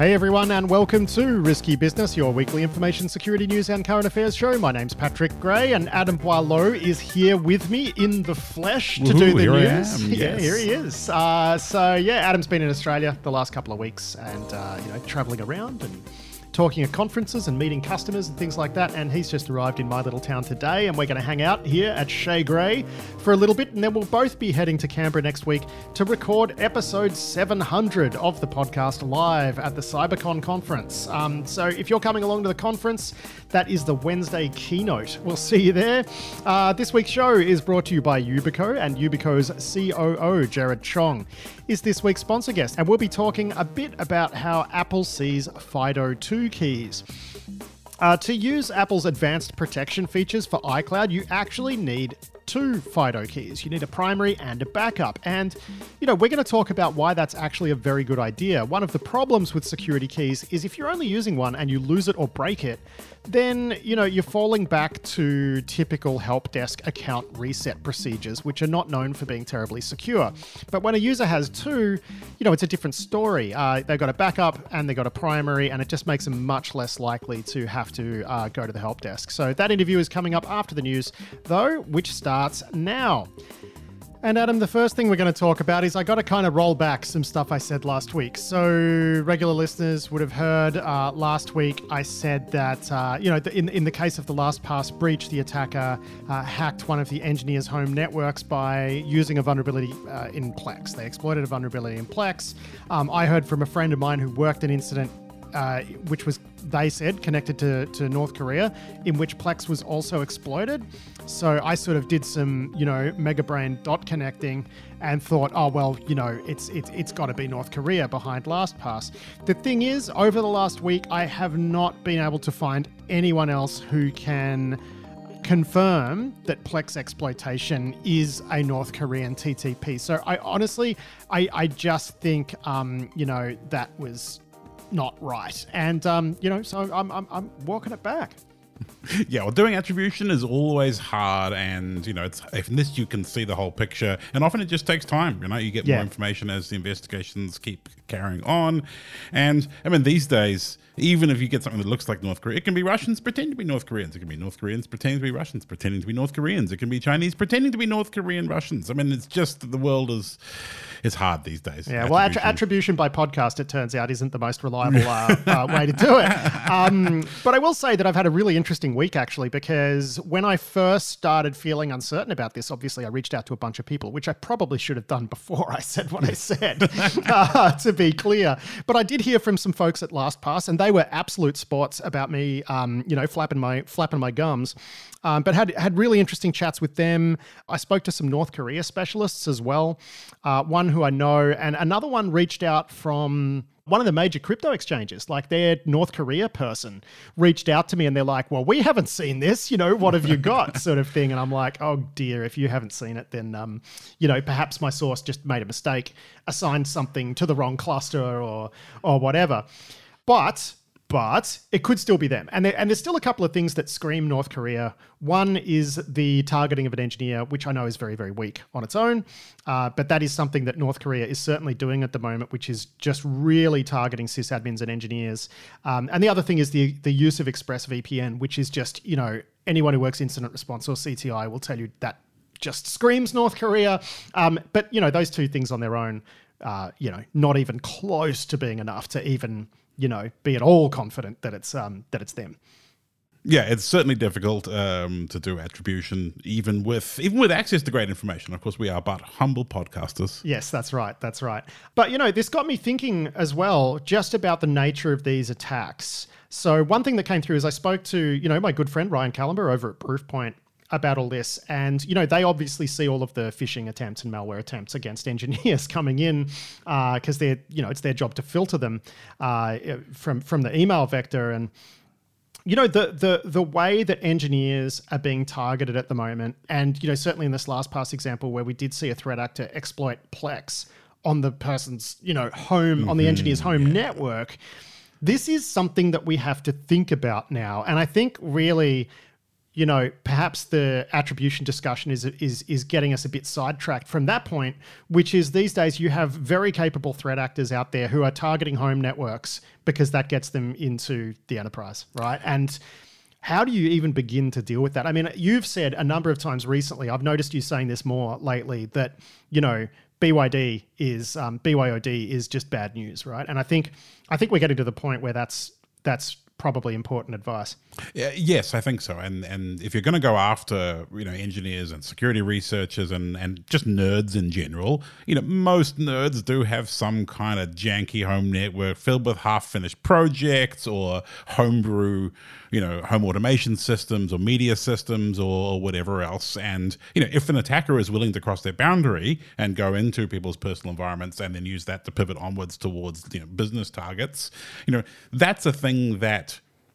Hey everyone, and welcome to Risky Business, your weekly information security news and current affairs show. My name's Patrick Gray, and Adam Boileau is here with me in the flesh to do the news. am, Yeah, here he is. Uh, so yeah, Adam's been in Australia the last couple of weeks, and uh, you know, traveling around and talking at conferences and meeting customers and things like that. And he's just arrived in my little town today, and we're going to hang out here at Shea Grey for a little bit, and then we'll both be heading to Canberra next week to record episode 700 of the podcast live at the CyberCon conference. Um, so if you're coming along to the conference, that is the Wednesday keynote. We'll see you there. Uh, this week's show is brought to you by Yubico, and Yubico's COO, Jerrod Chong, is this week's sponsor guest. And we'll be talking a bit about how Apple sees FIDO 2 keys. Uh, to use Apple's advanced protection features for iCloud, you actually need two FIDO keys. You need a primary and a backup. And, you know, we're going to talk about why that's actually a very good idea. One of the problems with security keys is if you're only using one and you lose it or break it, then, you know, you're falling back to typical help desk account reset procedures, which are not known for being terribly secure. But when a user has two, you know, it's a different story. Uh, they've got a backup and they've got a primary, and it just makes them much less likely to have to uh, go to the help desk. So that interview is coming up after the news, though, which starts now. And Adam, the first thing we're going to talk about is I got to kind of roll back some stuff I said last week. So regular listeners would have heard uh, last week I said that uh, you know in in the case of the last LastPass breach, the attacker uh, hacked one of the engineers' home networks by using a vulnerability uh, in Plex. They exploited a vulnerability in Plex. Um, I heard from a friend of mine who worked an incident uh, which was they said connected to, to North Korea, in which Plex was also exploited. So I sort of did some, you know, mega brain dot connecting and thought, oh well, you know, it's it's it's got to be North Korea behind LastPass. The thing is, over the last week, I have not been able to find anyone else who can confirm that Plex exploitation is a North Korean TTP. So I honestly, I, I just think, um, you know, that was not right. And, um, you know, so I'm, I'm, I'm walking it back. Yeah, well, doing attribution is always hard, and you know, it's if this you can see the whole picture, and often it just takes time. You know, you get Yeah. more information as the investigations keep carrying on, and I mean, these days, even if you get something that looks like North Korea, it can be Russians pretending to be North Koreans. It can be North Koreans pretending to be Russians, pretending to be North Koreans. It can be Chinese pretending to be North Korean Russians. I mean, it's just that the world is is hard these days. Yeah, well, att- attribution by podcast, it turns out, isn't the most reliable uh, uh, way to do it. Um, but I will say that I've had a really interesting week, actually, because when I first started feeling uncertain about this, obviously I reached out to a bunch of people, which I probably should have done before I said what I said, uh, to be clear. But I did hear from some folks at LastPass, and they were absolute sports about me, um, you know, flapping my flapping my gums. Um, but had had really interesting chats with them. I spoke to some North Korea specialists as well. Uh, one who I know, and another one reached out from one of the major crypto exchanges. Like their North Korea person reached out to me, and they're like, "Well, we haven't seen this. You know, what have you got?" sort of thing. And I'm like, "Oh dear, if you haven't seen it, then um, you know, perhaps my source just made a mistake, assigned something to the wrong cluster, or or whatever." But but it could still be them. And, there, and there's still a couple of things that scream North Korea. One is the targeting of an engineer, which I know is very, very weak on its own. Uh, but that is something that North Korea is certainly doing at the moment, which is just really targeting sysadmins and engineers. Um, and the other thing is the, the use of ExpressVPN, which is just, you know, anyone who works incident response or CTI will tell you that just screams North Korea. Um, but, you know, those two things on their own, uh, you know, not even close to being enough to even you know, be at all confident that it's um, that it's them. Yeah, it's certainly difficult um, to do attribution, even with even with access to great information. Of course, we are but humble podcasters. Yes, that's right. That's right. But you know, this got me thinking as well, just about the nature of these attacks. So one thing that came through is I spoke to you know my good friend Ryan Kalember over at Proofpoint about all this, and you know they obviously see all of the phishing attempts and malware attempts against engineers coming in because they're you know it's their job to filter them uh, from from the email vector. And you know the the the way that engineers are being targeted at the moment, and you know certainly in this LastPass example where we did see a threat actor exploit Plex on the person's you know home on the engineer's home network. This is something that we have to think about now, and I think really you know, perhaps the attribution discussion is is is getting us a bit sidetracked from that point, which is these days you have very capable threat actors out there who are targeting home networks because that gets them into the enterprise, right? And how do you even begin to deal with that? I mean, you've said a number of times recently. I've noticed you saying this more lately that you know BYD is um, BYOD is just bad news, right? And I think I think we're getting to the point where that's that's probably important advice. Yes, I think so. And and if you're going to go after you know engineers and security researchers and and just nerds in general, you know most nerds do have some kind of janky home network filled with half finished projects or homebrew, you know, home automation systems or media systems or, or whatever else. And you know if an attacker is willing to cross their boundary and go into people's personal environments and then use that to pivot onwards towards you know business targets, you know that's a thing that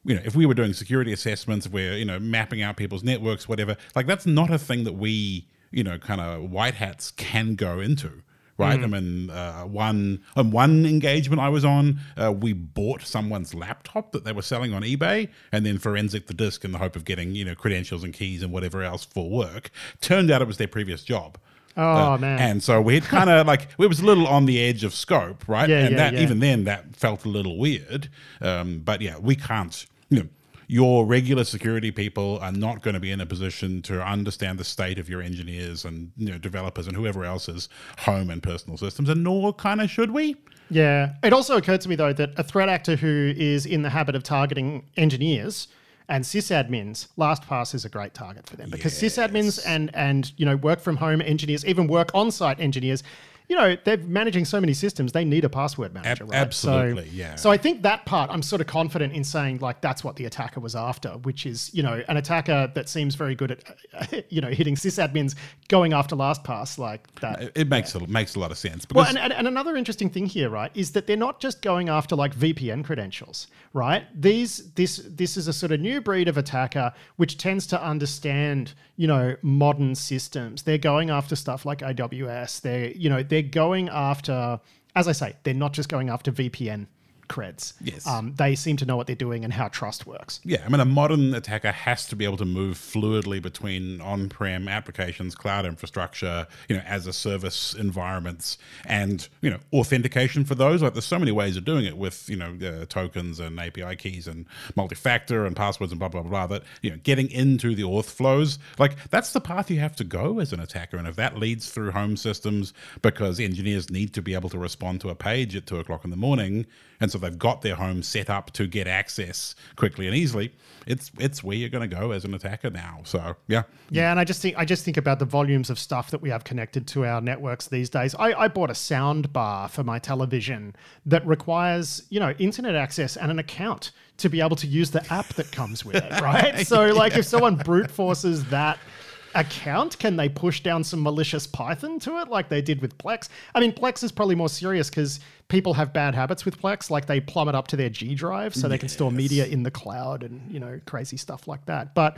you know, if we were doing security assessments, if we're, you know, mapping out people's networks, whatever, like that's not a thing that we, you know, kind of white hats can go into. Right. I mean, uh, one on one engagement I was on, uh, we bought someone's laptop that they were selling on eBay, and then forensic the disk in the hope of getting you know credentials and keys and whatever else for work. Turned out it was their previous job. Oh Uh, man. And so we had kind of like it was a little on the edge of scope, right? Yeah, and yeah, that yeah. even then that felt a little weird. Um, but yeah, we can't. You know, your regular security people are not going to be in a position to understand the state of your engineers and you know developers and whoever else's home and personal systems, and nor kind of should we. Yeah. It also occurred to me though that a threat actor who is in the habit of targeting engineers and sysadmins, LastPass is a great target for them because sysadmins and and you know work from home engineers, even work on site engineers, you know they're managing so many systems. They need a password manager, Ab- right? absolutely, so, yeah. So I think that part I'm sort of confident in saying like that's what the attacker was after, which is you know an attacker that seems very good at you know hitting sysadmins going after LastPass like that. It, makes a, makes a lot of sense because Well, and, and, and another interesting thing here, right, is that they're not just going after like VPN credentials, right? These this this is a sort of new breed of attacker which tends to understand, you know, modern systems. They're going after stuff like AWS. They're you know they're going after, as I say, they're not just going after VPN creds. Yes. um, they seem to know what they're doing and how trust works. Yeah, I mean, a modern attacker has to be able to move fluidly between on-prem applications, cloud infrastructure, you know, as a service environments, and you know, authentication for those. Like, there's so many ways of doing it with you know uh, tokens and API keys and multi-factor and passwords and blah blah blah. That you know, getting into the auth flows, like that's the path you have to go as an attacker. And if that leads through home systems, because engineers need to be able to respond to a page at two o'clock in the morning, and so they've got their home set up to get access quickly and easily. It's it's where you're going to go as an attacker now. So yeah, Yeah, and I just think I just think about the volumes of stuff that we have connected to our networks these days. I, I bought a sound bar for my television that requires, you know, internet access and an account to be able to use the app that comes with it, right? So like if someone brute forces that account, can they push down some malicious Python to it like they did with Plex? I mean, Plex is probably more serious because people have bad habits with Plex, like they plumb it up to their G drive so they can store media in the cloud and, you know, crazy stuff like that. But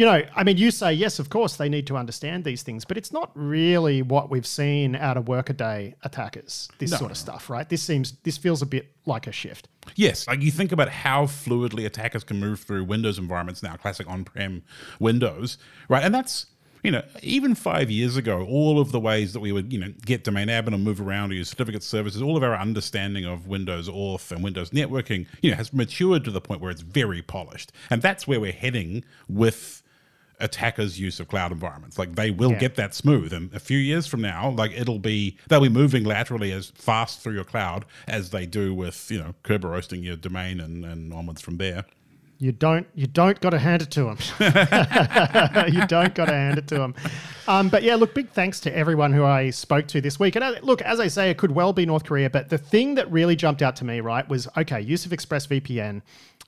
you know, I mean, you say yes, of course they need to understand these things, but it's not really what we've seen out of workaday attackers. This sort of stuff, right? This seems, this feels a bit like a shift. Yes, like you think about how fluidly attackers can move through Windows environments now, classic on-prem Windows, right? And that's you know, even five years ago, all of the ways that we would, you know, get domain admin and move around or use certificate services, all of our understanding of Windows auth and Windows networking, you know, has matured to the point where it's very polished. And that's where we're heading with attackers' use of cloud environments. Like they will Yeah. get that smooth. And a few years from now, like it'll be they'll be moving laterally as fast through your cloud as they do with, you know, Kerberoasting your domain and, and onwards from there. You don't, you don't got to hand it to them. you don't got to hand it to them. Um, but yeah, look, big thanks to everyone who I spoke to this week. And uh, look, as I say, it could well be North Korea, but the thing that really jumped out to me, right, was okay, use of ExpressVPN,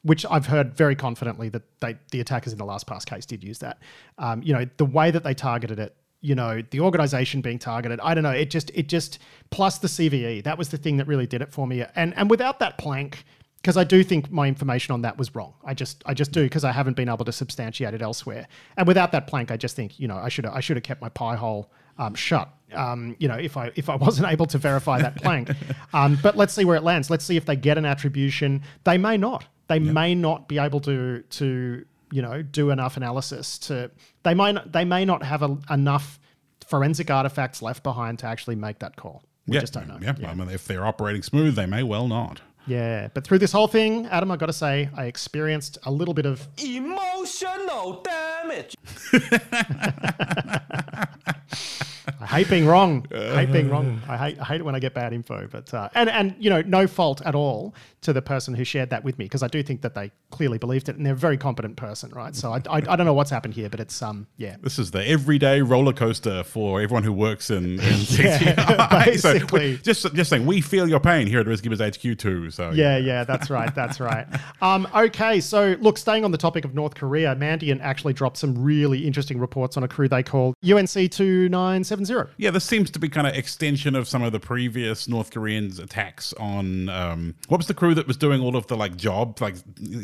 which I've heard very confidently that they, the attackers in the LastPass case did use that. Um, you know, the way that they targeted it, you know, the organization being targeted, I don't know, it just, it just, plus the CVE, that was the thing that really did it for me. And and without that plank, because I do think my information on that was wrong. I just I just do because I haven't been able to substantiate it elsewhere. And without that plank, I just think you know I should I should have kept my pie hole um, shut. Um, you know if I if I wasn't able to verify that plank. Um, but let's see where it lands. Let's see if they get an attribution. They may not. They may not be able to to you know, do enough analysis to. They might not, they may not have a, enough forensic artifacts left behind to actually make that call. We yeah, just don't know. Yeah, I mean, if they're operating smooth, they may well not. Yeah, but through this whole thing, Adam, I got to say, I experienced a little bit of Emotional damage. I hate being wrong. I hate being wrong. I hate, I hate it when I get bad info. But uh, and and you know, no fault at all to the person who shared that with me because I do think that they clearly believed it and they're a very competent person, right? So I, I, I don't know what's happened here, but it's um yeah. This is the everyday roller coaster for everyone who works in, in Yeah, CTI. so basically. just just saying, we feel your pain here at Risky Biz HQ too. So Yeah, yeah, that's right, that's right. Um, okay, so look, staying on the topic of North Korea, Mandiant actually dropped some really interesting reports on a crew they called UNC two nine Yeah, this seems to be kind of extension of some of the previous North Koreans' attacks on um, what was the crew that was doing all of the like job, like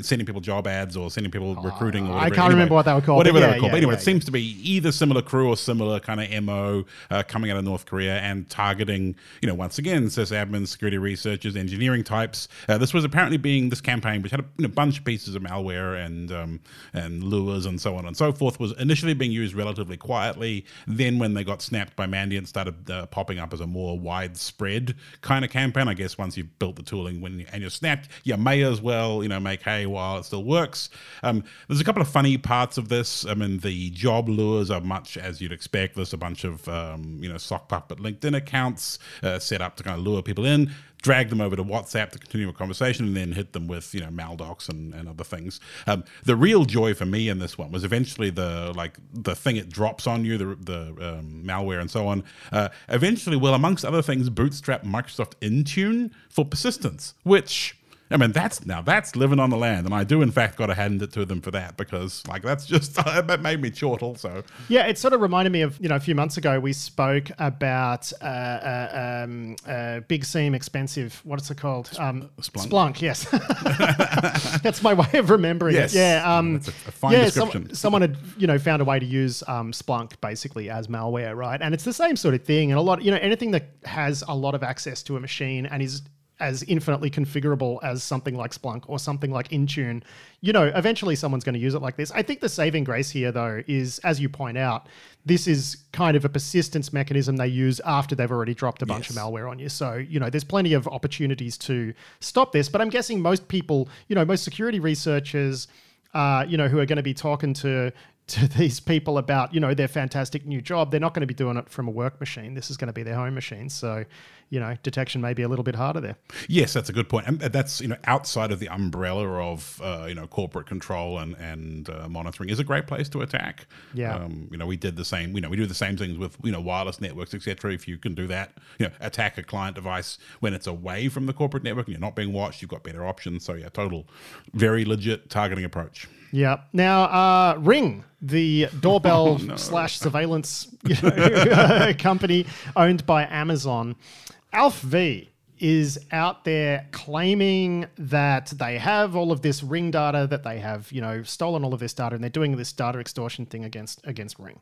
sending people job ads or sending people recruiting. Or I can't remember what they were called, Whatever yeah, were called. yeah, but anyway, yeah, it seems to be either similar crew or similar kind of mo uh, coming out of North Korea and targeting, you know, once again, sysadmins, security researchers, engineering types. Uh, this was apparently being this campaign, which had a you know, bunch of pieces of malware and um, and lures and so on and so forth, was initially being used relatively quietly. Then, when they got snapped by Mandiant, started uh, popping up as a more widespread kind of campaign. I guess once you've built the tooling when you, and you're snapped, you may as well you know make hay while it still works. Um, there's a couple of funny parts of this. I mean, the job lures are much as you'd expect. There's a bunch of um, you know sock puppet LinkedIn accounts uh, set up to kind of lure people in drag them over to WhatsApp to continue a conversation, and then hit them with you know Maldocs and, and other things. Um, the real joy for me in this one was eventually the like the thing it drops on you, the the um, malware and so on. Uh, eventually, will amongst other things, bootstrap Microsoft Intune for persistence, which. I mean, that's now that's living on the land, and I do in fact got to hand it to them for that because, like, that's just that made me chortle. So Yeah, it sort of reminded me of you know a few months ago we spoke about uh, uh, um, uh, big seam expensive. What's it called? Um, Splunk. Yes, that's my way of remembering Yes. it. Yeah, um, That's a- a fine yeah. some- someone had you know found a way to use um, Splunk basically as malware, right? And it's the same sort of thing. And a lot, you know, anything that has a lot of access to a machine and is as infinitely configurable as something like Splunk or something like Intune, you know, eventually someone's going to use it like this. I think the saving grace here, though, is as you point out, this is kind of a persistence mechanism they use after they've already dropped a bunch Yes. of malware on you. So, you know, there's plenty of opportunities to stop this. But I'm guessing most people, you know, most security researchers, uh, you know, who are going to be talking to to these people about, you know, their fantastic new job, they're not going to be doing it from a work machine. This is going to be their home machine. So, you know, detection may be a little bit harder there. Yes, that's a good point, and that's you know outside of the umbrella of uh, you know corporate control and and uh, monitoring is a great place to attack. Yeah. um, you know we did the same. You know we do the same things with you know wireless networks, etc. If you can do that, you know attack a client device when it's away from the corporate network and you're not being watched, you've got better options. So yeah, total, very legit targeting approach. Yeah. Now, uh, Ring, the doorbell slash surveillance you know, company owned by Amazon, ALPHV is out there claiming that they have all of this Ring data, that they have, you know, stolen all of this data, and they're doing this data extortion thing against against Ring.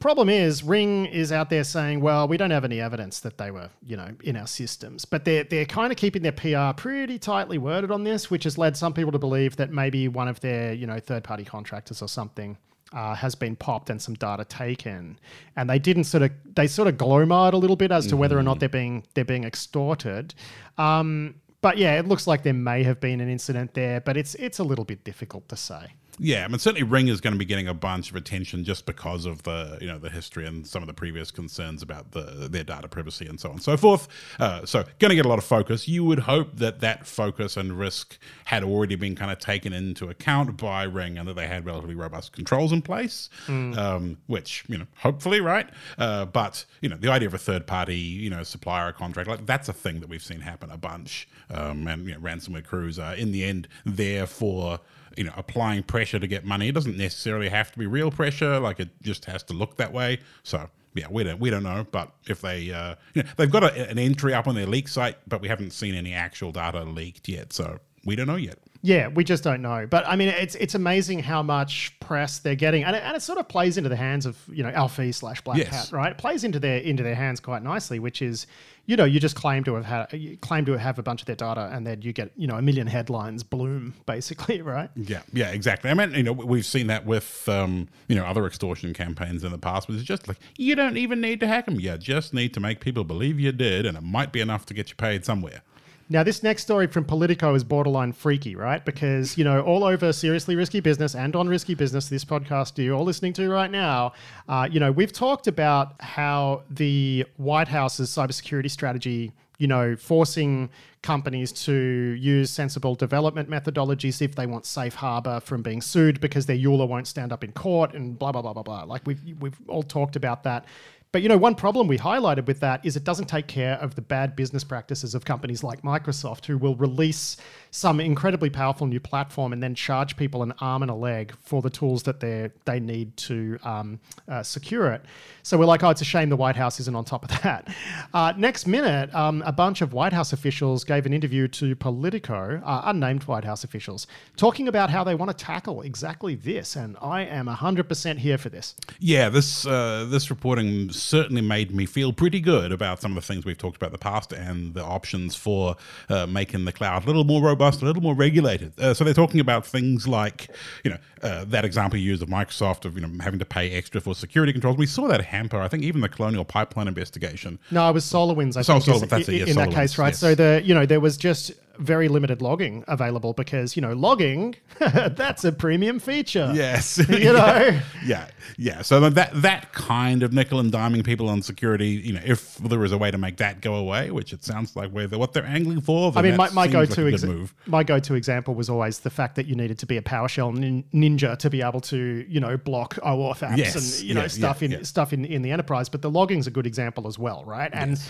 Problem is, Ring is out there saying, "Well, we don't have any evidence that they were, you know, in our systems." But they're they're kind of keeping their PR pretty tightly worded on this, which has led some people to believe that maybe one of their, you know, third party contractors or something uh, has been popped and some data taken. And they didn't sort of they sort of glomar it a little bit as to whether or not they're being they're being extorted. Um, but yeah, it looks like there may have been an incident there, but it's it's a little bit difficult to say. Yeah, I mean certainly Ring is going to be getting a bunch of attention just because of the you know the history and some of the previous concerns about the their data privacy and so on and so forth. Uh, so going to get a lot of focus. You would hope that that focus and risk had already been kind of taken into account by Ring and that they had relatively robust controls in place, um, which you know hopefully right. Uh, but you know the idea of a third party you know supplier contract like that's a thing that we've seen happen a bunch. Um, and you know ransomware crews are in the end there for you know applying pressure to get money. It doesn't necessarily have to be real pressure. Like it just has to look that way. So yeah, we don't we don't know. But if they uh, you know they've got a, an entry up on their leak site, but we haven't seen any actual data leaked yet. So we don't know yet. Yeah, we just don't know. But I mean, it's it's amazing how much press they're getting, and it, and it sort of plays into the hands of you know ALPHV slash Black Yes. Cat, right? It plays into their into their hands quite nicely, which is you know you just claim to have had claim to have a bunch of their data, and then you get you know a million headlines bloom basically, right? Yeah, yeah, exactly. I mean, you know, we've seen that with um, you know other extortion campaigns in the past, but it's just like you don't even need to hack them. You just need to make people believe you did, and it might be enough to get you paid somewhere. Now, this next story from Politico is borderline freaky, right? Because, you know, all over Seriously Risky Business and on Risky Business, this podcast you're all listening to right now, uh, you know, we've talked about how the White House's cybersecurity strategy, you know, forcing companies to use sensible development methodologies if they want safe harbor from being sued because their EULA won't stand up in court and blah, blah, blah, blah, blah. Like we've, we've all talked about that. But you know, one problem we highlighted with that is it doesn't take care of the bad business practices of companies like Microsoft, who will release some incredibly powerful new platform and then charge people an arm and a leg for the tools that they they need to um, uh, secure it. So we're like, oh, it's a shame the White House isn't on top of that. Uh, next minute, um, a bunch of White House officials gave an interview to Politico, uh, unnamed White House officials, talking about how they want to tackle exactly this. And I am 100% here for this. Yeah, this uh, this reporting certainly made me feel pretty good about some of the things we've talked about in the past and the options for uh, making the cloud a little more robust, a little more regulated. Uh, so they're talking about things like, you know, uh, that example you used of Microsoft of you know having to pay extra for security controls. We saw that hamper. I think even the Colonial Pipeline investigation. No, it was SolarWinds. I Sol- think SolarWinds, that's it, in, yeah, in that case, right? yes. So the you know there was just very limited logging available because you know logging that's a premium feature. Yes, You know? yeah, yeah. So that that kind of nickel and diming people on security, you know, if there was a way to make that go away, which it sounds like where what they're angling for. I mean, my, my seems go-to like exa- move. my go-to example was always the fact that you needed to be a PowerShell nin- ninja to be able to, you know, block OAuth apps Yes, and you know yeah, stuff yeah, in stuff in, in the enterprise. But the logging's a good example as well, right? And I-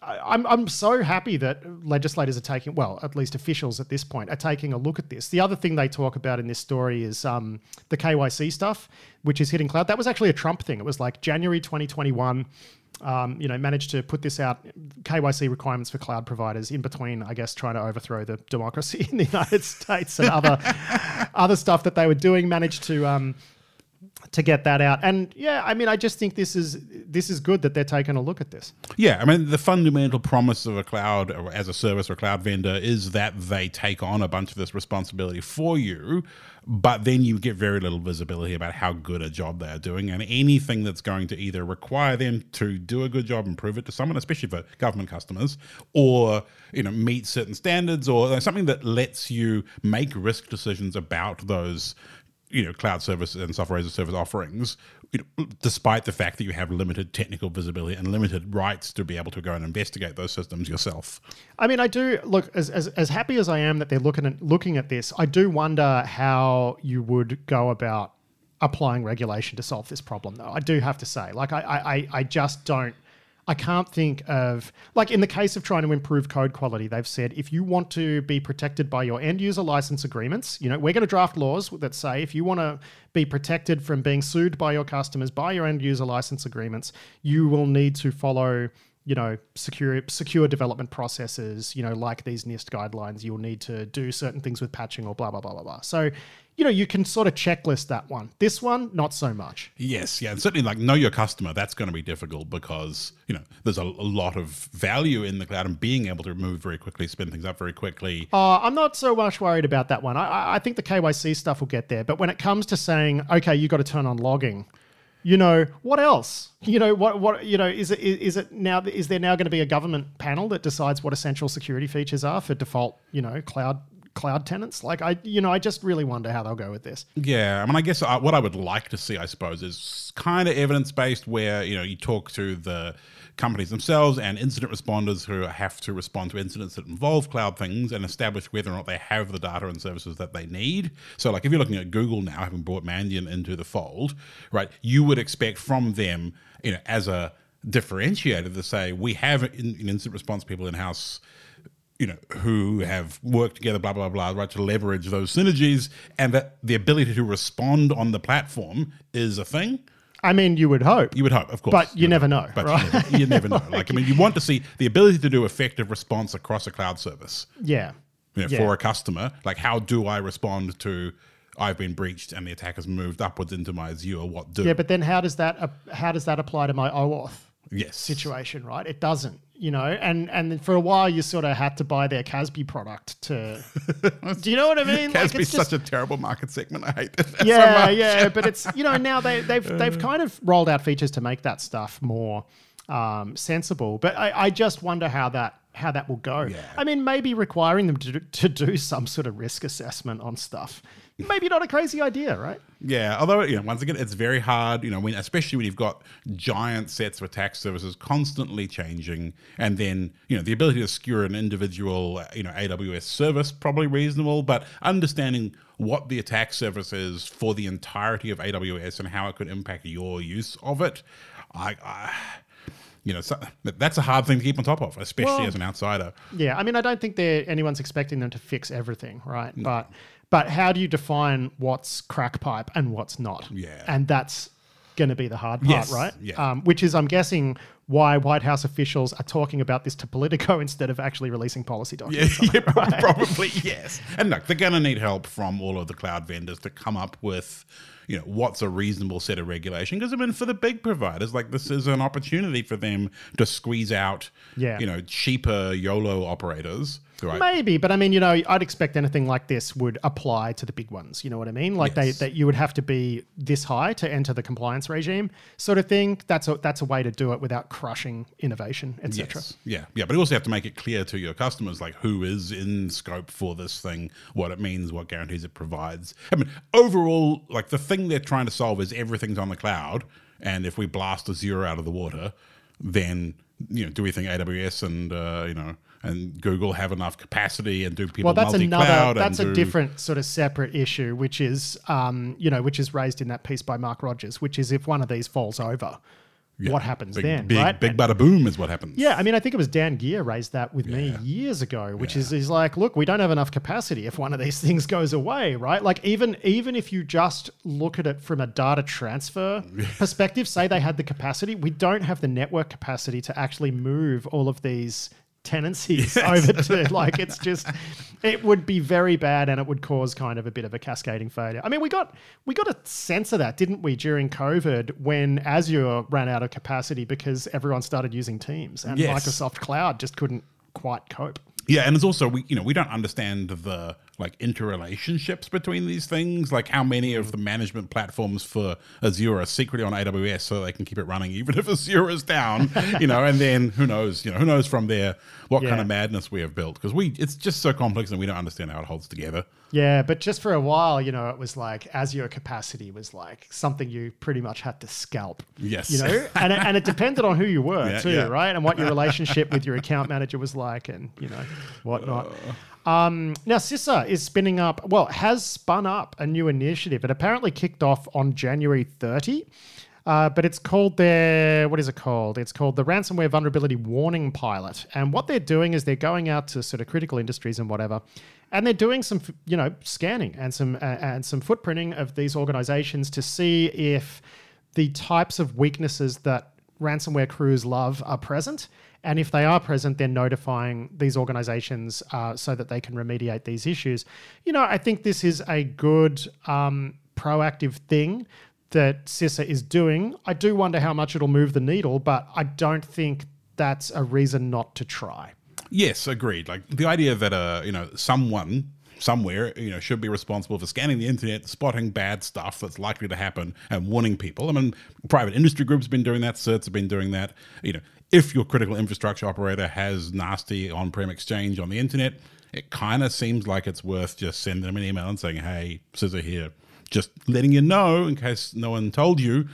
I'm I'm so happy that legislators are taking, well, at least officials at this point are taking a look at this. The other thing they talk about in this story is um, the KYC stuff, which is hitting cloud. That was actually a Trump thing. It was like January 2021 um, you know, managed to put this out KYC requirements for cloud providers in between, I guess, trying to overthrow the democracy in the United States and other other stuff that they were doing. Managed to um, to get that out, and yeah, I mean, I just think this is this is good that they're taking a look at this. Yeah, I mean, the fundamental promise of a cloud as a service or a cloud vendor is that they take on a bunch of this responsibility for you, but then you get very little visibility about how good a job they are doing. And anything that's going to either require them to do a good job and prove it to someone, especially for government customers, or you know meet certain standards, or something that lets you make risk decisions about those you know cloud service and software as a service offerings you know, despite the fact that you have limited technical visibility and limited rights to be able to go and investigate those systems yourself I mean, I do look as, as as happy as I am that they're looking at looking at this. I do wonder how you would go about applying regulation to solve this problem, though. I do have to say, like, I I, I- I just don't. I can't think of like in the case of trying to improve code quality, they've said if you want to be protected by your end user license agreements, you know, we're going to draft laws that say if you want to be protected from being sued by your customers by your end user license agreements, you will need to follow you know, secure secure development processes, you know, like these NIST guidelines, you'll need to do certain things with patching or blah blah blah blah blah. So, you know, you can sort of checklist that one. This one, not so much. yes yeah and certainly like know your customer that's going to be difficult because you know there's a, a lot of value in the cloud and being able to move very quickly spin things up very quickly Uh, I'm not so much worried about that one. I- I, I think the KYC stuff will get there. But when it comes to saying, okay, you got to turn on logging, you know, what else? You know, what what you know is it is it now is there now going to be a government panel that decides what essential security features are for default, you know, cloud cloud tenants? Like I, you know, I just really wonder how they'll go with this. Yeah, I mean, I guess uh, what I would like to see, I suppose, is kind of evidence based, where you know you talk to the companies themselves and incident responders who have to respond to incidents that involve cloud things and establish whether or not they have the data and services that they need. So, like if you're looking at Google now, having brought Mandiant into the fold, right, you would expect from them, you know, as a differentiator to say we have in incident response people in house you know, who have worked together, blah, blah, blah, right, to leverage those synergies and that the ability to respond on the platform is a thing. I mean, you would hope. You would hope, of course. But you would never hope. know, But right? you, never, you never know. Like, I mean, you want to see the ability to do effective response across a cloud service. yeah. you know, Yeah. for a customer. Like, how do I respond to I've been breached and the attack has moved upwards into my Azure? What do? Yeah, but then how does that uh, how does that apply to my OAuth yes, situation? Right, it doesn't. You know, and and for a while you sort of had to buy their CASB product to. do you know what I mean? CASB's it's such a terrible market segment. I hate it. so yeah, much. yeah, but it's you know now they they've they've kind of rolled out features to make that stuff more um, sensible. But I, I just wonder how that how that will go. Yeah. I mean, maybe requiring them to do, to do some sort of risk assessment on stuff, maybe not a crazy idea, right? Yeah, although you know, once again, it's very hard. You know, when especially when you've got giant sets of attack services constantly changing, and then you know the ability to skewer an individual, uh, you know, AWS service probably reasonable, but understanding what the attack service is for the entirety of AWS and how it could impact your use of it, I. I you know, so, that's a hard thing to keep on top of, especially Well- as an outsider. Yeah, I mean, I don't think they're anyone's expecting them to fix everything, right? But but how do you define what's crack pipe and what's not? Yeah. and that's going to be the hard part, Yes, right? yeah. Um, which is, I'm guessing, why White House officials are talking about this to Politico instead of actually releasing policy documents. yeah, prob- probably yes. And look, they're going to need help from all of the cloud vendors to come up with, you know, what's a reasonable set of regulation. Because I mean, for the big providers, like this is an opportunity for them to squeeze out, Yeah. you know, cheaper YOLO operators, right? Maybe, but I mean, you know, I'd expect anything like this would apply to the big ones. You know what I mean? Like Yes. they that you would have to be this high to enter the compliance regime, sort of thing. That's a that's a way to do it without crushing innovation, etc. Yes. Yeah, yeah, but you also have to make it clear to your customers, like who is in scope for this thing, what it means, what guarantees it provides. I mean, overall, like the thing they're trying to solve is everything's on the cloud, and if we blast a zero out of the water, then you know, do we think AWS and uh, you know and Google have enough capacity, and do people Well, that's another. That's a do- different sort of separate issue, which is, um, you know, which is raised in that piece by Mark Rogers, which is if one of these falls over, Yeah, what happens big, then, Big, right? big bada boom is what happens. Yeah, I mean, I think it was Dan Geer raised that with me years ago, which is is like, look, we don't have enough capacity if one of these things goes away, right? Like even even if you just look at it from a data transfer perspective, say they had the capacity, we don't have the network capacity to actually move all of these tenancies over to like it's just it would be very bad and it would cause kind of a bit of a cascading failure. I mean, we got we got a sense of that, didn't we, during COVID when Azure ran out of capacity because everyone started using Teams and Yes. Microsoft Cloud just couldn't quite cope. Yeah, and it's also we you know we don't understand the like interrelationships between these things, like how many of hmm. the management platforms for Azure are secretly on AWS so they can keep it running even if Azure is down, you know, and then who knows, you know, who knows from there what kind of madness we have built because we it's just so complex and we don't understand how it holds together. Yeah, but just for a while, you know, it was like Azure capacity was like something you pretty much had to scalp. Yes. You know, and it, and it depended on who you were Yeah, too, yeah. right? And what your relationship with your account manager was like and, you know, whatnot. Uh. Um, now, CISA is spinning up, well, has spun up a new initiative. It apparently kicked off on January 30. Uh, but it's called their what is it called? It's called the Ransomware Vulnerability Warning Pilot. And what they're doing is they're going out to sort of critical industries and whatever, and they're doing some you know scanning and some uh, and some footprinting of these organizations to see if the types of weaknesses that ransomware crews love are present. And if they are present, they're notifying these organizations uh, so that they can remediate these issues. You know, I think this is a good um, proactive thing that CISA is doing. I do wonder how much it'll move the needle, but I don't think that's a reason not to try. Yes, agreed. Like the idea that uh, you know, someone somewhere, you know, should be responsible for scanning the internet, spotting bad stuff that's likely to happen, and warning people. I mean, private industry groups have been doing that. Certs have been doing that. You know, if your critical infrastructure operator has nasty on-prem exchange on the internet, it kind of seems like it's worth just sending them an email and saying, "Hey, CISA here." Just letting you know in case no one told you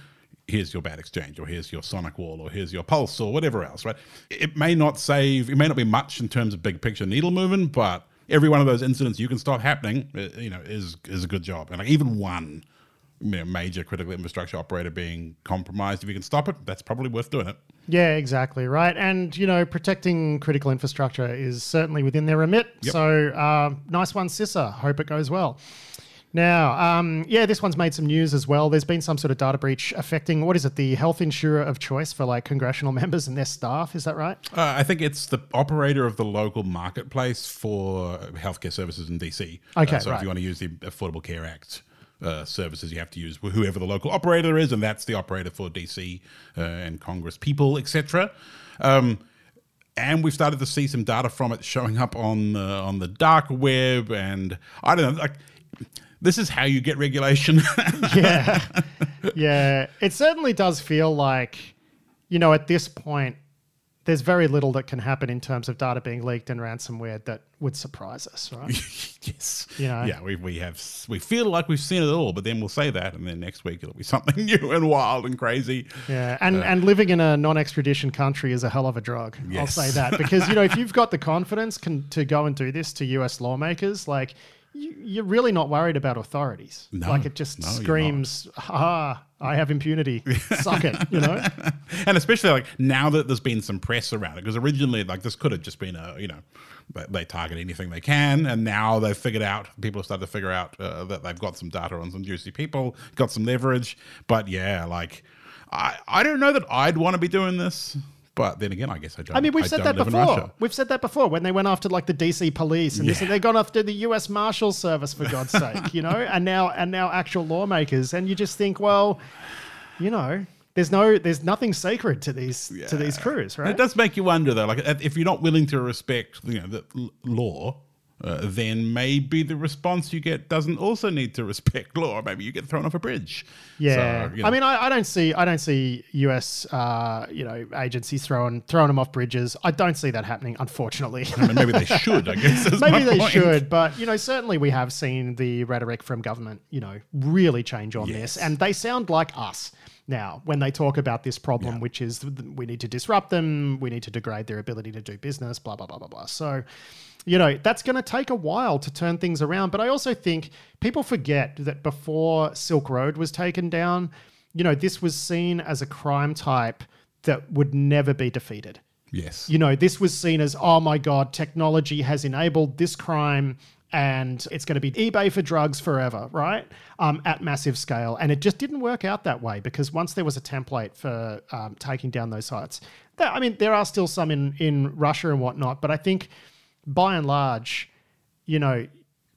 here's your bad exchange or here's your SonicWall or here's your pulse or whatever else right it may not save it may not be much in terms of big picture needle moving but every one of those incidents you can stop happening uh, you know is is a good job and like even one you know, major critical infrastructure operator being compromised if you can stop it that's probably worth doing it Yeah, exactly. Right. And, you know, protecting critical infrastructure is certainly within their remit. So, uh, nice one, CISA. Hope it goes well. Now, um, yeah, this one's made some news as well. There's been some sort of data breach affecting what is it, the health insurer of choice for like congressional members and their staff? Is that right? Uh, I think it's the operator of the local marketplace for healthcare services in DC. Okay, Uh, so right. if you want to use the Affordable Care Act uh, services, you have to use whoever the local operator is, and that's the operator for DC uh, and Congress people, etc. Um, and we've started to see some data from it showing up on the on the dark web, and I don't know, like this is how you get regulation. yeah. Yeah. It certainly does feel like, you know, at this point, there's very little that can happen in terms of data being leaked and ransomware that would surprise us, right? yes. You know? Yeah, we, we have we feel like we've seen it all, but then we'll say that, and then next week it'll be something new and wild and crazy. Yeah, and, uh, and living in a non-extradition country is a hell of a drug. I'll say that because you know if you've got the confidence can, to go and do this to U.S. lawmakers, like you're really not worried about authorities. No, like it just no, screams, "Ah, I have impunity. Suck it," you know. and especially like now that there's been some press around it, because originally like this could have just been a you know they, they target anything they can, and now they've figured out people have started to figure out uh, that they've got some data on some juicy people, got some leverage. But yeah, like I I don't know that I'd want to be doing this, but then again, I guess I don't. I mean, we've I said that before. We've said that before when they went after like the DC police and this, Yeah. and they gone after the U.S. Marshal Service for God's sake, you know, and now and now actual lawmakers, and you just think, well, you know, there's no, there's nothing sacred to these to these crews, right? It does make you wonder, though. Like, if you're not willing to respect, you know, the l- law, uh, then maybe the response you get doesn't also need to respect law. Maybe you get thrown off a bridge. Yeah, So, you know, I mean, I, I don't see, I don't see U.S. Uh, you know agencies throwing throwing them off bridges. I don't see that happening, unfortunately. I mean, maybe they should. I guess. Maybe they point. should, but you know, certainly we have seen the rhetoric from government, you know, really change on this, and they sound like us now when they talk about this problem, Yeah. which is we need to disrupt them, we need to degrade their ability to do business, blah blah blah blah blah. So, you know, that's going to take a while to turn things around. But I also think people forget that before Silk Road was taken down, you know, this was seen as a crime type that would never be defeated. Yes. You know, this was seen as, oh my God, technology has enabled this crime and it's going to be eBay for drugs forever, right? Um, at massive scale. And it just didn't work out that way because once there was a template for um, taking down those sites, that, I mean, there are still some in, in Russia and whatnot, but I think by and large, you know,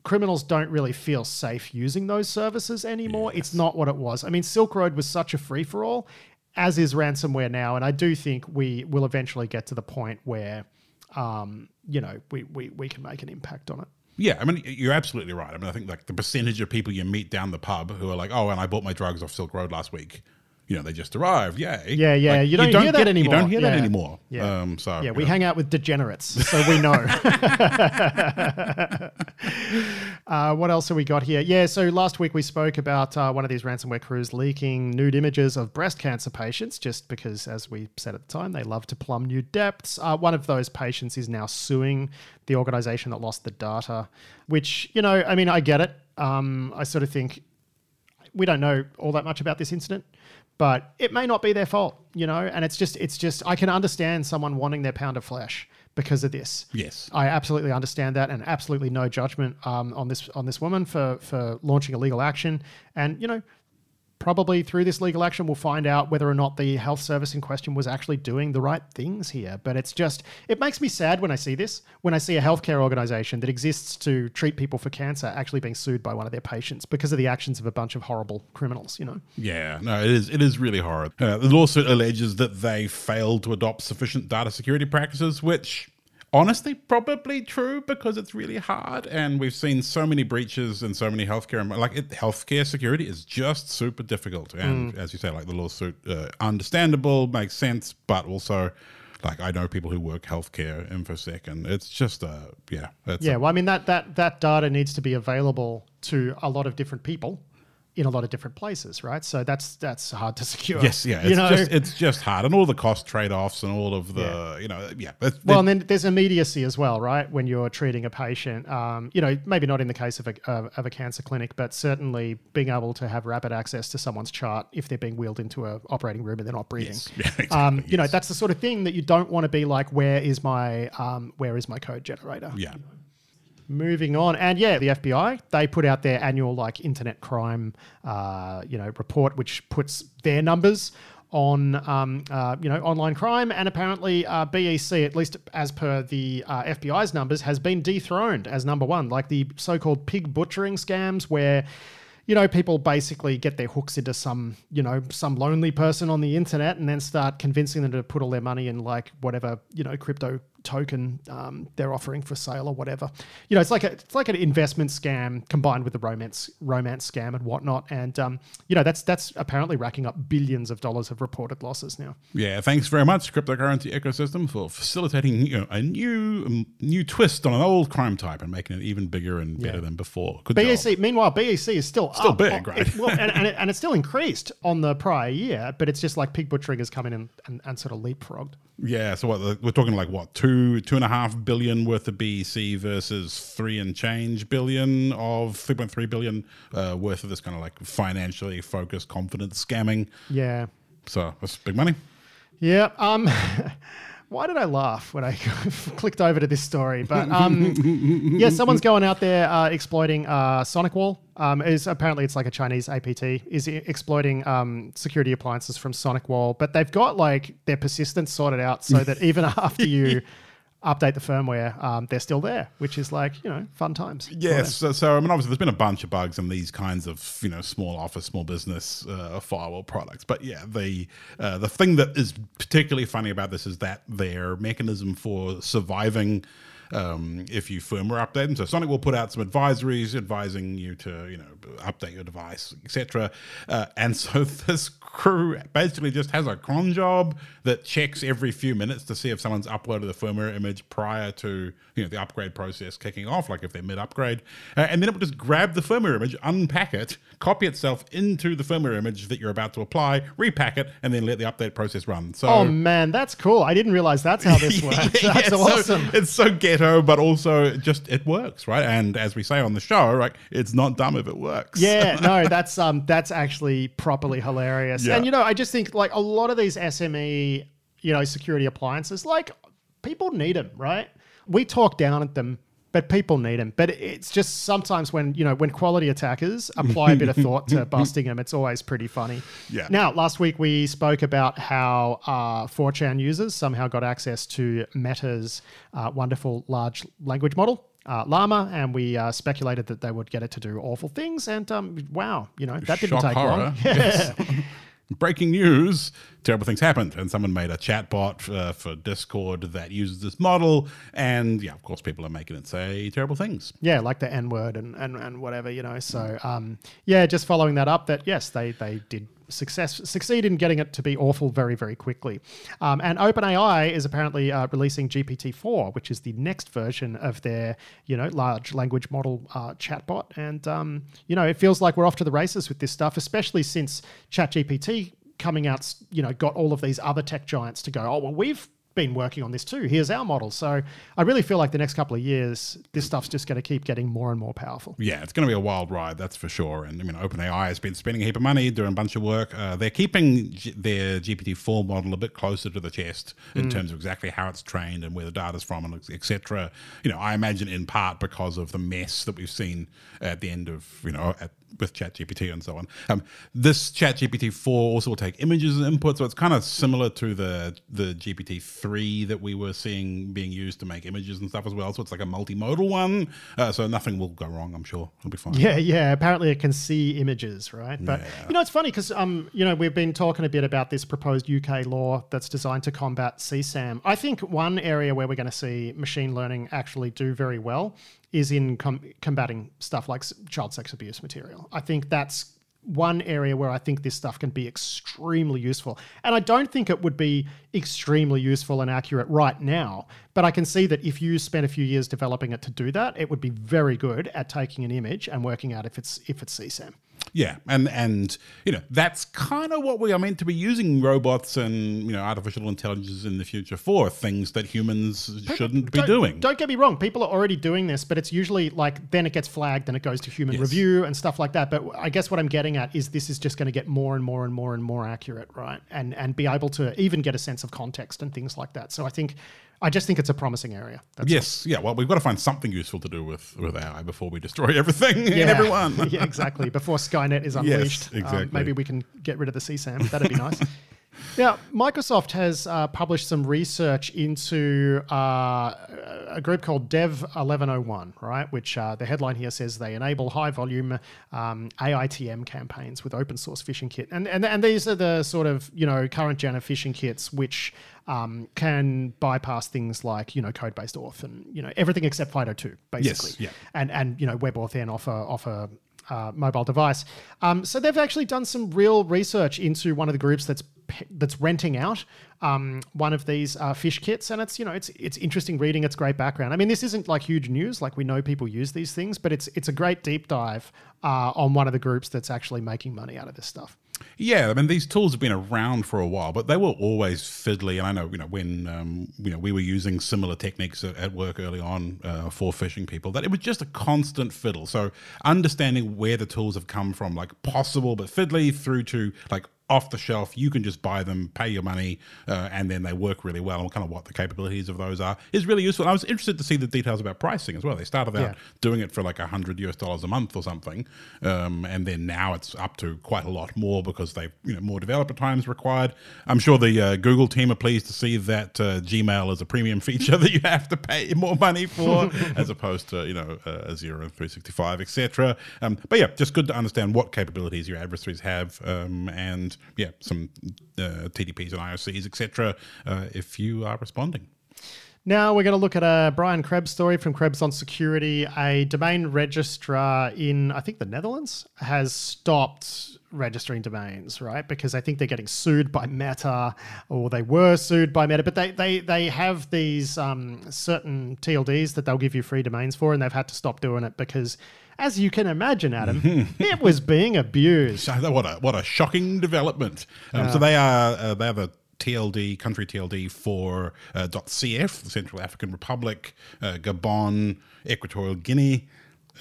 criminals don't really feel safe using those services anymore. It's not what it was. I mean, Silk Road was such a free for all, as is ransomware now. And I do think we will eventually get to the point where, um, you know, we, we, we can make an impact on it. Yeah, I mean, you're absolutely right. I mean, I think like the percentage of people you meet down the pub who are like, "Oh, and I bought my drugs off Silk Road last week." You know, they just arrived. Yay! Yeah, yeah, Like, you don't hear that get, anymore. You don't hear that Yeah. anymore. Yeah. Um, so Yeah, we know. hang out with degenerates, so we know. uh, what else have we got here? Yeah, so last week we spoke about uh, one of these ransomware crews leaking nude images of breast cancer patients, just because, as we said at the time, they love to plumb new depths. Uh, one of those patients is now suing the organization that lost the data, which, you know, I mean, I get it. Um, I sort of think we don't know all that much about this incident, but it may not be their fault, you know. And it's just, it's just, I can understand someone wanting their pound of flesh because of this. Yes. I absolutely understand that, and absolutely no judgment um, on this on this woman for for launching a legal action. And you know, probably through this legal action, we'll find out whether or not the health service in question was actually doing the right things here. But it's just, it makes me sad when I see this, when I see a healthcare organization that exists to treat people for cancer actually being sued by one of their patients because of the actions of a bunch of horrible criminals, you know? Yeah, no, it is. It is really horrid. Uh, the lawsuit alleges that they failed to adopt sufficient data security practices, which honestly probably true because it's really hard, and we've seen so many breaches and so many healthcare. Like it, healthcare security is just super difficult, and as you say, like the lawsuit, uh, understandable, makes sense, but also. Like I know people who work healthcare, infosec, and it's just uh yeah, Yeah, well, I mean that that that data needs to be available to a lot of different people in a lot of different places, right? So that's that's hard to secure. Yes, yeah, you it's know. just it's just hard, and all the cost trade offs and all of the you know yeah. well, and then there's immediacy as well, right? When you're treating a patient, um, you know, maybe not in the case of a of, of a cancer clinic, but certainly being able to have rapid access to someone's chart if they're being wheeled into a operating room and they're not breathing. Yes. Yeah, exactly, um, you know, that's the sort of thing that you don't want to be like. Where is my um, where is my code generator? Yeah. Moving on, and yeah, the FBI they put out their annual like internet crime, uh, you know, report which puts their numbers on um, uh, you know online crime, and apparently uh, BEC, at least as per the uh, FBI's numbers, has been dethroned as number one. Like the so-called pig butchering scams, where you know people basically get their hooks into some you know some lonely person on the internet, and then start convincing them to put all their money in like whatever you know crypto token um, they're offering for sale or whatever. You know, it's like a it's like an investment scam combined with the romance romance scam and whatnot. And um, you know, that's that's apparently racking up billions of dollars of reported losses now. Yeah, thanks very much, cryptocurrency ecosystem, for facilitating you know, a new um, new twist on an old crime type and making it even bigger and better Yeah. than before. Good BEC, job. meanwhile, BEC is still Still up. big, right? it- well, and, and, it, and it's still increased on the prior year, but it's just like pig butchering has come in and, and, and sort of leapfrogged. Yeah, so what we're talking like what two two and a half billion worth of BEC versus three and change billion of three point three billion uh, worth of this kind of like financially focused confidence scamming. Yeah. So that's big money. Yeah. Um, why did I laugh when I clicked over to this story? But um, yeah, someone's going out there uh, exploiting uh, SonicWall. Um, is apparently it's like a Chinese APT is exploiting um, security appliances from SonicWall, but they've got like their persistence sorted out so that even after you update the firmware, um, they're still there, which is like you know fun times. Yes, so, so I mean, obviously, there's been a bunch of bugs in these kinds of you know small office, small business uh, firewall products. But yeah, the uh, the thing that is particularly funny about this is that their mechanism for surviving. Um, if you firmware update them, so SonicWall put out some advisories advising you to, you know, update your device, etc. Uh, and so this crew basically just has a cron job that checks every few minutes to see if someone's uploaded the firmware image prior to you know the upgrade process kicking off, like if they're mid upgrade, uh, and then it will just grab the firmware image, unpack it, copy itself into the firmware image that you're about to apply, repack it, and then let the update process run. So. Oh man, that's cool. I didn't realize that's how this works. Yeah, that's so awesome. it's so ghetto, but also just it works, right? And as we say on the show, like it's not dumb if it works. Yeah, no, that's um that's actually properly hilarious. Yeah. And you know, I just think like a lot of these SME, you know, security appliances, like people need them, right? We talk down at them, but people need them. But it's just sometimes when you know when quality attackers apply a bit of thought to busting them, it's always pretty funny. Yeah. Now, last week we spoke about how uh, 4chan users somehow got access to Meta's uh, wonderful large language model. Uh, Llama, and we uh, speculated that they would get it to do awful things, and um, wow, you know that didn't Shock take horror. long. Yes. Breaking news: terrible things happened, and someone made a chatbot uh, for Discord that uses this model, and yeah, of course, people are making it say terrible things. Yeah, like the N word and, and, and whatever, you know. So, um, yeah, just following that up, that yes, they they did success succeed in getting it to be awful very very quickly. Um, and OpenAI is apparently uh, releasing GPT-4, which is the next version of their you know large language model uh, chatbot. And um, you know, it feels like we're off to the races with this stuff, especially since ChatGPT coming out, you know, got all of these other tech giants to go, oh well, we've been working on this too. Here's our model. So I really feel like the next couple of years, this stuff's just going to keep getting more and more powerful. Yeah, it's going to be a wild ride, that's for sure. And I mean, OpenAI has been spending a heap of money, doing a bunch of work. Uh, they're keeping G- their GPT-4 model a bit closer to the chest in terms of exactly how it's trained and where the data's from, and etc. You know, I imagine in part because of the mess that we've seen at the end of you know at, with ChatGPT and so on. Um, this ChatGPT-4 also will take images as input, so it's kind of similar to the the GPT-3 that we were seeing being used to make images and stuff as well. So it's like a multimodal one. Uh, so nothing will go wrong. I'm sure it'll be fine. Yeah, yeah. Apparently, it can see images, right? But you know, it's funny because um, you know, we've been talking a bit about this proposed UK law that's designed to combat CSAM. I think one area where we're going to see machine learning actually do very well is in com- combating stuff like child sex abuse material. I think that's one area where I think this stuff can be extremely useful. And I don't think it would be extremely useful and accurate right now, but I can see that if you spent a few years developing it to do that, it would be very good at taking an image and working out if it's if it's CSAM. Yeah, and and you know that's kind of what we are meant to be using robots and you know artificial intelligence in the future for things that humans shouldn't be doing. Don't get me wrong, people are already doing this, but it's usually like then it gets flagged and it goes to human Yes. review and stuff like that. But I guess what I'm getting at is this is just going to get more and more and more and more accurate, right? And and be able to even get a sense of context and things like that. So I think I just think it's a promising area. That's yes, yeah. Well, we've got to find something useful to do with with AI before we destroy everything and everyone. yeah, exactly. Before Skynet is unleashed, um, exactly. maybe we can get rid of the CSAM. That'd be nice. Now, Microsoft has uh, published some research into uh, a group called Dev 1101, right? Which uh, the headline here says they enable high volume um, AITM campaigns with open source phishing kit, and, and and these are the sort of you know current gen of phishing kits which um, can bypass things like you know code based auth and you know everything except FIDO2, basically. yeah. And and you know WebAuthn off a off a uh, mobile device. Um, so they've actually done some real research into one of the groups that's that's renting out um, one of these uh, phish kits, and it's you know it's it's interesting reading. It's great background. I mean, this isn't like huge news. Like we know people use these things, but it's it's a great deep dive uh, on one of the groups that's actually making money out of this stuff. Yeah, I mean these tools have been around for a while, but they were always fiddly. And I know, you know, when um, you know we were using similar techniques at, work early on uh, for phishing people, that it was just a constant fiddle. So understanding where the tools have come from, like possible but fiddly, through to like off the shelf, you can just buy them, pay your money, uh, and then they work really well. And kind of what the capabilities of those are is really useful. I was interested to see the details about pricing as well. They started out Yeah. doing it for like a hundred US dollars a month or something, um, and then now it's up to quite a lot more because they've you know more developer times required. I'm sure the uh, Google team are pleased to see that uh, Gmail is a premium feature that you have to pay more money for, as opposed to you know uh, Azure and 365, etc. Um, but yeah, just good to understand what capabilities your adversaries have, um, and yeah, some uh, TTPs and IOCs, etc. Uh, if you are responding. Now we're going to look at a Brian Krebs story from Krebs on Security. A domain registrar in, I think, the Netherlands has stopped registering domains, right? Because I think they're getting sued by Meta, or they were sued by Meta. But they they they have these um, certain TLDs that they'll give you free domains for, and they've had to stop doing it because. As you can imagine, Adam, it was being abused. So what a what a shocking development. Um, So they are uh, they are the TLD country TLD for uh, .cf, the Central African Republic, uh, Gabon, Equatorial Guinea.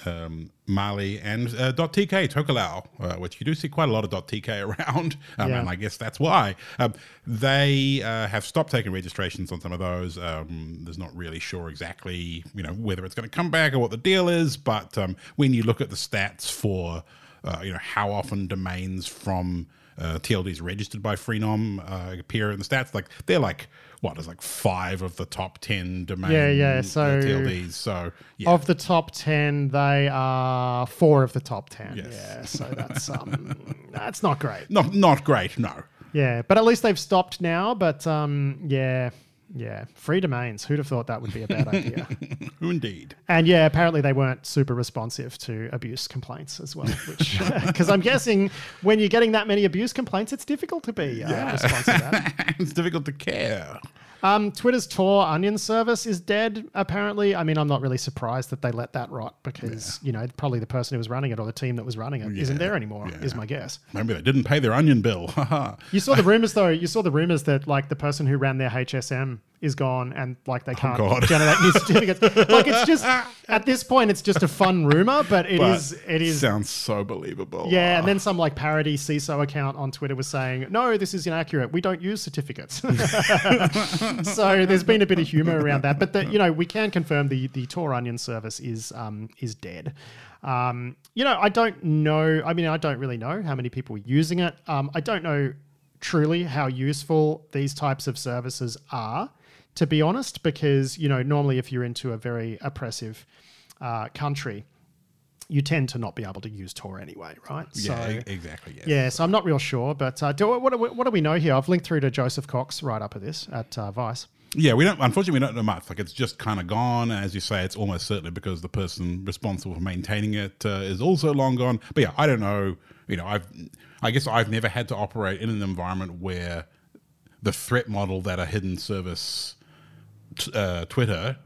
Um, Mali and uh, .tk Tokelau, uh, which you do see quite a lot of .tk around, um, Yeah. and I guess that's why um, they uh, have stopped taking registrations on some of those. Um, there's not really sure exactly, you know, whether it's going to come back or what the deal is. But um, when you look at the stats for, uh, you know, how often domains from uh, TLDs registered by Freenom uh, appear in the stats, like they're like what is like five of the top ten domain Yeah, yeah, so- TLDs. So yeah, Of the top ten, they are four of the top ten. Yes. Yeah, so that's um, that's not great. not not great. No. Yeah, but at least they've stopped now. But um, yeah, yeah, free domains. Who'd have thought that would be a bad idea? Who indeed. And yeah, apparently they weren't super responsive to abuse complaints as well. Which, because I'm guessing when you're getting that many abuse complaints, it's difficult to be uh, responsive. to that. it's difficult to care. Um, Twitter's Tor Onion service is dead. Apparently, I mean, I'm not really surprised that they let that rot because you know probably the person who was running it or the team that was running it not there anymore. yeah. Is my guess. Maybe they didn't pay their onion bill. You saw the rumors though. You saw the rumors that like the person who ran their HSM is gone and like they can't Oh, generate new certificates. like it's just at this point it's just a fun rumor, but it is But it is sounds so believable. yeah, and then some like parody CISO account on Twitter was saying, "No, this is inaccurate. We don't use certificates." so there's been a bit of humor around that, but the, you know we can confirm the the Tor Onion service is um, is dead. Um, you know, I don't know. I mean, I don't really know how many people are using it. Um, I don't know truly how useful these types of services are, to be honest, because you know normally if you're into a very oppressive uh, country you tend to not be able to use Tor anyway, right? Yeah, so, exactly. Yes. yeah, so I'm not real sure, but uh, do, what, do we- what do we know here? I've linked through to Joseph Cox right up at this at uh, Vice. Yeah, we don't. Unfortunately, we don't know much. Like it's just kind of gone. As you say, it's almost certainly because the person responsible for maintaining it uh, is also long gone. But yeah, I don't know. You know, I've. I guess I've never had to operate in an environment where the threat model that a hidden service, t- uh, Twitter,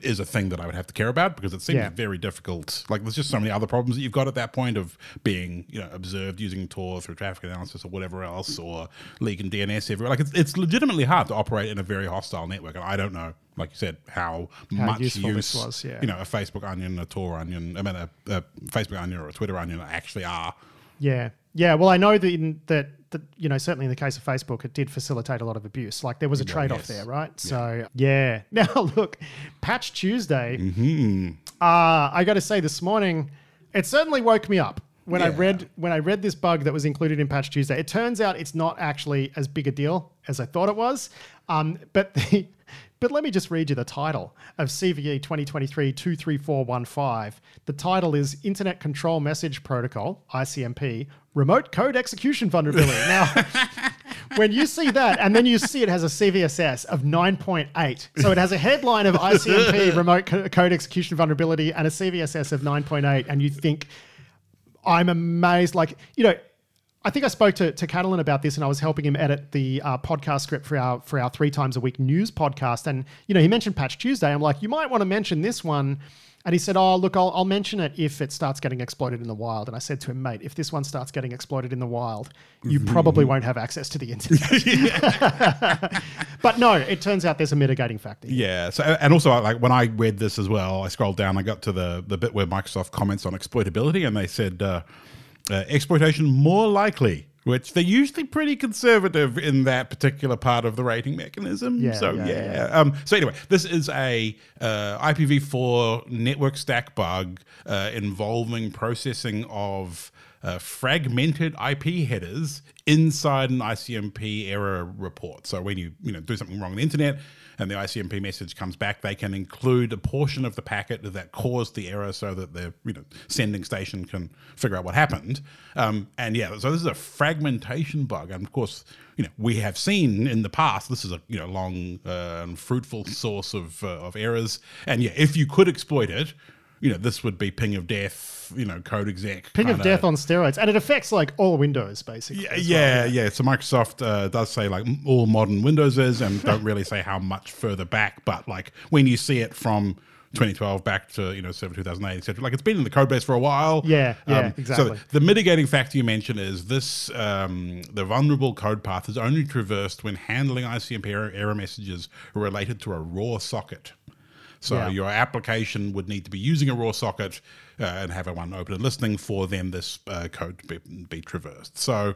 is a thing that I would have to care about because it seems Yeah. very difficult. Like there's just so many other problems that you've got at that point of being, you know, observed using Tor through traffic analysis or whatever else, or leaking DNS everywhere. Like it's, it's legitimately hard to operate in a very hostile network, and I don't know, like you said, how, How much use was, yeah. you know, a Facebook onion, a Tor onion, I mean, a, a Facebook onion or a Twitter onion actually are. Yeah. Yeah, well, I know that, in, that that you know certainly in the case of Facebook, it did facilitate a lot of abuse. Like there was a trade off yes. there, right? So yeah. Now look, Patch Tuesday. Mm-hmm. Uh, I got to say, this morning, it certainly woke me up when I read when I read this bug that was included in Patch Tuesday. It turns out it's not actually as big a deal as I thought it was. Um, but the but let me just read you the title of CVE 2023-23415. The title is Internet Control Message Protocol, ICMP, Remote Code Execution Vulnerability. now, when you see that, and then you see it has a CVSS of 9.8. So it has a headline of ICMP remote co- code execution vulnerability and a CVSS of 9.8, and you think, I'm amazed. Like, you know, I think I spoke to, to Catalin about this and I was helping him edit the uh, podcast script for our for our three times a week news podcast. And, you know, he mentioned Patch Tuesday. I'm like, you might want to mention this one. And he said, Oh, look, I'll, I'll mention it if it starts getting exploited in the wild. And I said to him, Mate, if this one starts getting exploited in the wild, you probably won't have access to the internet. but no, it turns out there's a mitigating factor. Yeah. So, and also, like when I read this as well, I scrolled down. I got to the the bit where Microsoft comments on exploitability, and they said uh, uh, exploitation more likely. Which they're usually pretty conservative in that particular part of the rating mechanism. Yeah, so yeah, yeah. yeah. Um, so anyway, this is a uh, IPv4 network stack bug uh, involving processing of uh, fragmented IP headers inside an ICMP error report. So when you you know do something wrong on the internet and the ICMP message comes back, they can include a portion of the packet that caused the error, so that the you know sending station can figure out what happened. Um, and yeah, so this is a fragmentation bug, and of course. You know, we have seen in the past. This is a you know long uh, and fruitful source of uh, of errors, and yeah, if you could exploit it, you know, this would be ping of death. You know, code exec. Ping of kinda- death on steroids. And it affects like all Windows, basically. yeah, well. yeah, yeah. So Microsoft uh, does say like all modern Windows is, and don't really say how much further back. But like when you see it from 2012 back to you know Server 2008, etc. Like it's been in the code base for a while. Yeah, yeah, exactly. So the mitigating factor you mentioned is this: um, the vulnerable code path is only traversed when handling ICMP error messages related to a raw socket. So Yeah. your application would need to be using a raw socket uh, and have one open and listening for then this uh, code to be, be traversed. So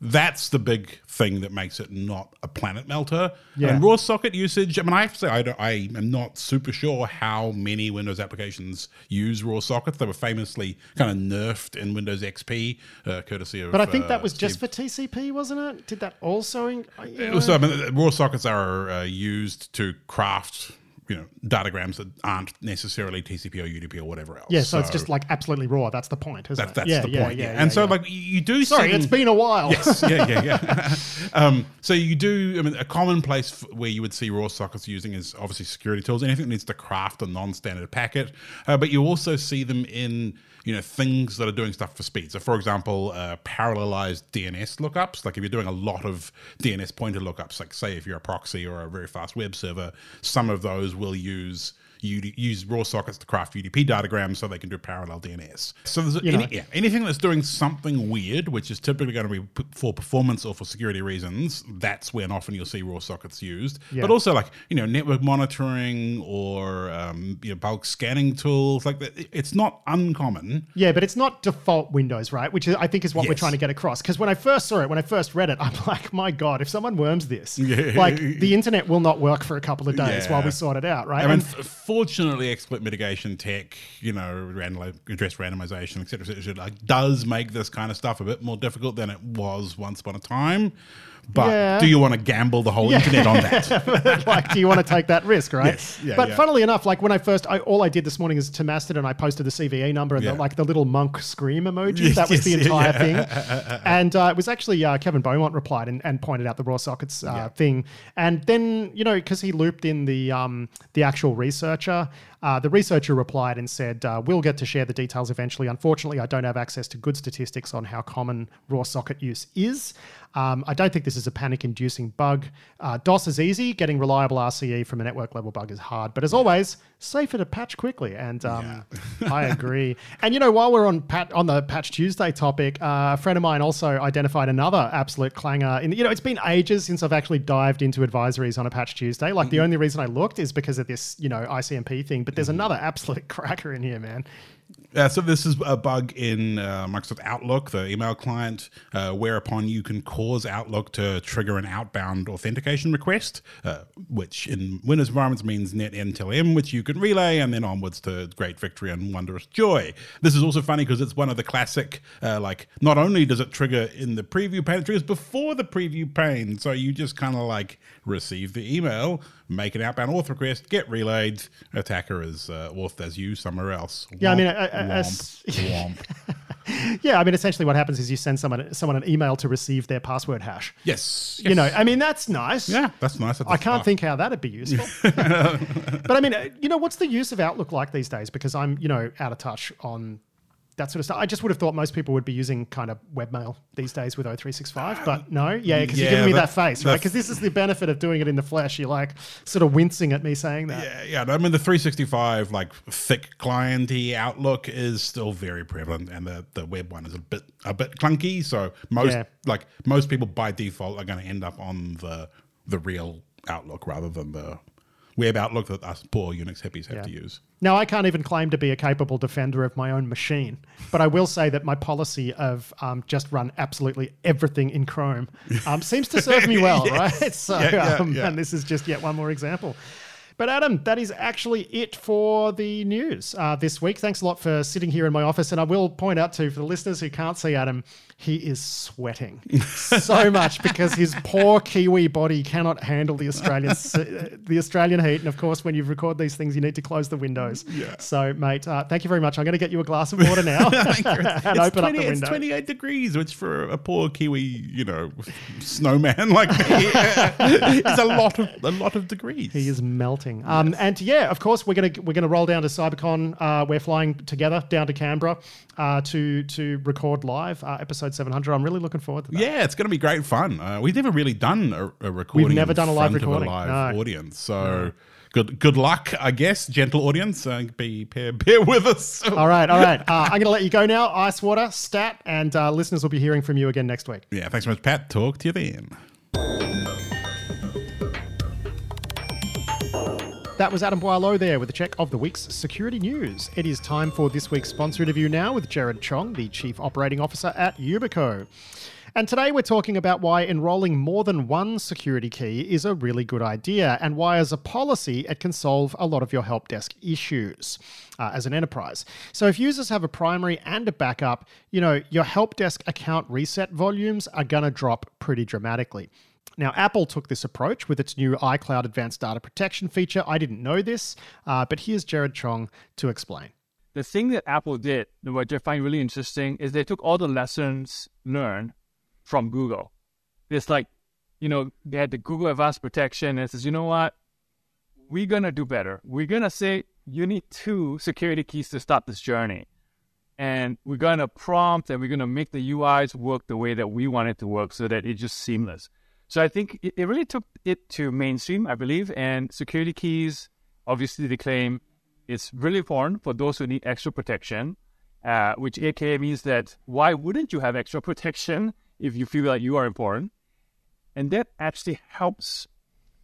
that's the big thing that makes it not a planet melter. Yeah. And raw socket usage. I mean, I have to say, I, don't, I am not super sure how many Windows applications use raw sockets. They were famously kind of nerfed in Windows XP, uh, courtesy of. But I think uh, that was just for TCP, wasn't it? Did that also? In, you so I mean, raw sockets are uh, used to craft, you know, datagrams that aren't necessarily TCP or UDP or whatever else. yeah, so, it's just like absolutely raw. That's the point, isn't that's, it? that's yeah, the point. Yeah, Yeah, yeah, and so yeah. like you- do. sorry, it's been a while. Yes, yeah, yeah, yeah. um, so you do. I mean, a common place f- where you would see raw sockets using is obviously security tools. Anything that needs to craft a non-standard packet, uh, but you also see them in you know things that are doing stuff for speed. So, for example, uh, parallelized DNS lookups. Like if you're doing a lot of DNS pointer lookups, like say if you're a proxy or a very fast web server, some of those will use. Use raw sockets to craft UDP datagrams so they can do parallel DNS. So there's any, yeah, anything that's doing something weird, which is typically going to be p- for performance or for security reasons, that's when often you'll see raw sockets used. Yeah. But also like you know network monitoring or um, you know, bulk scanning tools like that. It's not uncommon. Yeah, but it's not default Windows, right? Which is, I think is what we're trying to get across. Because when I first saw it, when I first read it, I'm like, my God, if someone worms this, Yeah. like the internet will not work for a couple of days Yeah. while we sort it out, right? I mean, And- fortunately, exploit mitigation tech, you know, random, address randomization, et cetera, et like, does make this kind of stuff a bit more difficult than it was once upon a time. But Yeah. do you want to gamble the whole internet on that? like, do you want to take that risk, right? Yes. Yeah, but yeah. funnily enough, like when I first, I, all I did this morning is to Mastodon, I posted the CVE number and Yeah. the, like the little Munch scream emoji. That was the entire yeah. thing. And uh, it was actually uh, Kevin Beaumont replied and, and pointed out the raw sockets uh, Yeah. thing. And then, you know, because he looped in the um, the actual researcher, uh, the researcher replied and said, uh, "We'll get to share the details eventually. Unfortunately, I don't have access to good statistics on how common raw socket use is. Um, I don't think this is a panic-inducing bug. Uh, DOS is easy. Getting reliable RCE from a network level bug is hard. But as always, safer to patch quickly. And um, I agree. And you know, while we're on pat on the Patch Tuesday topic, uh, a friend of mine also identified another absolute clanger. In you know, it's been ages since I've actually dived into advisories on a Patch Tuesday. Like the only reason I looked is because of this, you know, ICMP thing. But there's another absolute cracker in here, man. Uh, so this is a bug in uh, Microsoft Outlook, the email client, uh, whereupon you can cause Outlook to trigger an outbound authentication request, uh, which in Windows environments means NetNTLM, which you can relay and then onwards to great victory and wondrous joy. This is also funny because it's one of the classic, uh, like, not only does it trigger in the preview pane, it triggers before the preview pane. So you just kind of like receive the email, make an outbound auth request, get relayed, attacker is uh, authed as you somewhere else. Yeah, I mean, Womp, as- womp, womp. Yeah, I mean, essentially what happens is you send someone someone an email to receive their password hash. Yes, You know. I mean, that's nice. Yeah, that's nice. I can't start. think how that'd be useful. but I mean, uh, you know, what's the use of Outlook like these days? Because I'm, you know, out of touch on that sort of stuff. I just would have thought most people would be using kind of webmail these days with O365, but no. Yeah, because you're giving me that face, right? Because this is the benefit of doing it in the flesh. You're like sort of wincing at me saying that. Yeah, yeah. I mean, the 365 like thick clienty Outlook is still very prevalent, and the, the web one is a bit a bit clunky. So most Yeah. like most people by default are going to end up on the the real Outlook rather than the web Outlook that us poor Unix hippies have Yeah. to use. Now, I can't even claim to be a capable defender of my own machine, but I will say that my policy of um, just run absolutely everything in Chrome um, seems to serve me well, Yes. right? So, Yeah, yeah, um, and this is just yet one more example. But Adam, that is actually it for the news uh, this week. Thanks a lot for sitting here in my office. And I will point out too, for the listeners who can't see Adam, he is sweating so much because his poor Kiwi body cannot handle the Australian uh, the Australian heat. And of course, when you record these things, you need to close the windows. Yeah. So, mate, uh, thank you very much. I'm going to get you a glass of water now and it's open up 20 the It's 28 degrees, which for a poor Kiwi, you know, snowman like me, is a lot of a lot of degrees. He is melting. Um, and yeah, of course, we're gonna we're gonna roll down to CyberCon. Uh, we're flying together down to Canberra uh, to to record live uh, episode 700. I'm really looking forward to that. Yeah, it's going to be great fun. Uh, we've never really done a, a recording. We've never done a live recording, live no. audience. So good, good luck, I guess, gentle audience. Uh, be bear, bear with us. All right, all right. Uh, I'm going to let you go now, Ice water, Stat, and uh, listeners will be hearing from you again next week. Yeah, thanks so much, Pat. Talk to you then. That was Adam Boileau there with a check of the week's security news. It is time for this week's sponsor interview now with Jerrod Chong, the Chief Operating Officer at Yubico. And today we're talking about why enrolling more than one security key is a really good idea and why, as a policy, it can solve a lot of your help desk issues uh, as an enterprise. So, if users have a primary and a backup, you know, your help desk account reset volumes are going to drop pretty dramatically. Now, Apple took this approach with its new iCloud Advanced Data Protection feature. I didn't know this, uh, but here's Jerrod Chong to explain. the thing that Apple did, which I find really interesting, is they took all the lessons learned from Google. It's like, you know, they had the Google Advanced Protection, and it says, you know what? We're gonna do better. We're gonna say you need two security keys to start this journey. And we're gonna prompt and we're gonna make the UIs work the way that we want it to work so that it's just seamless. So I think it, it really took it to mainstream, I believe, and security keys, obviously they claim it's really important for those who need extra protection, uh, which aka means that why wouldn't you have extra protection if you feel like you are important? And that actually helps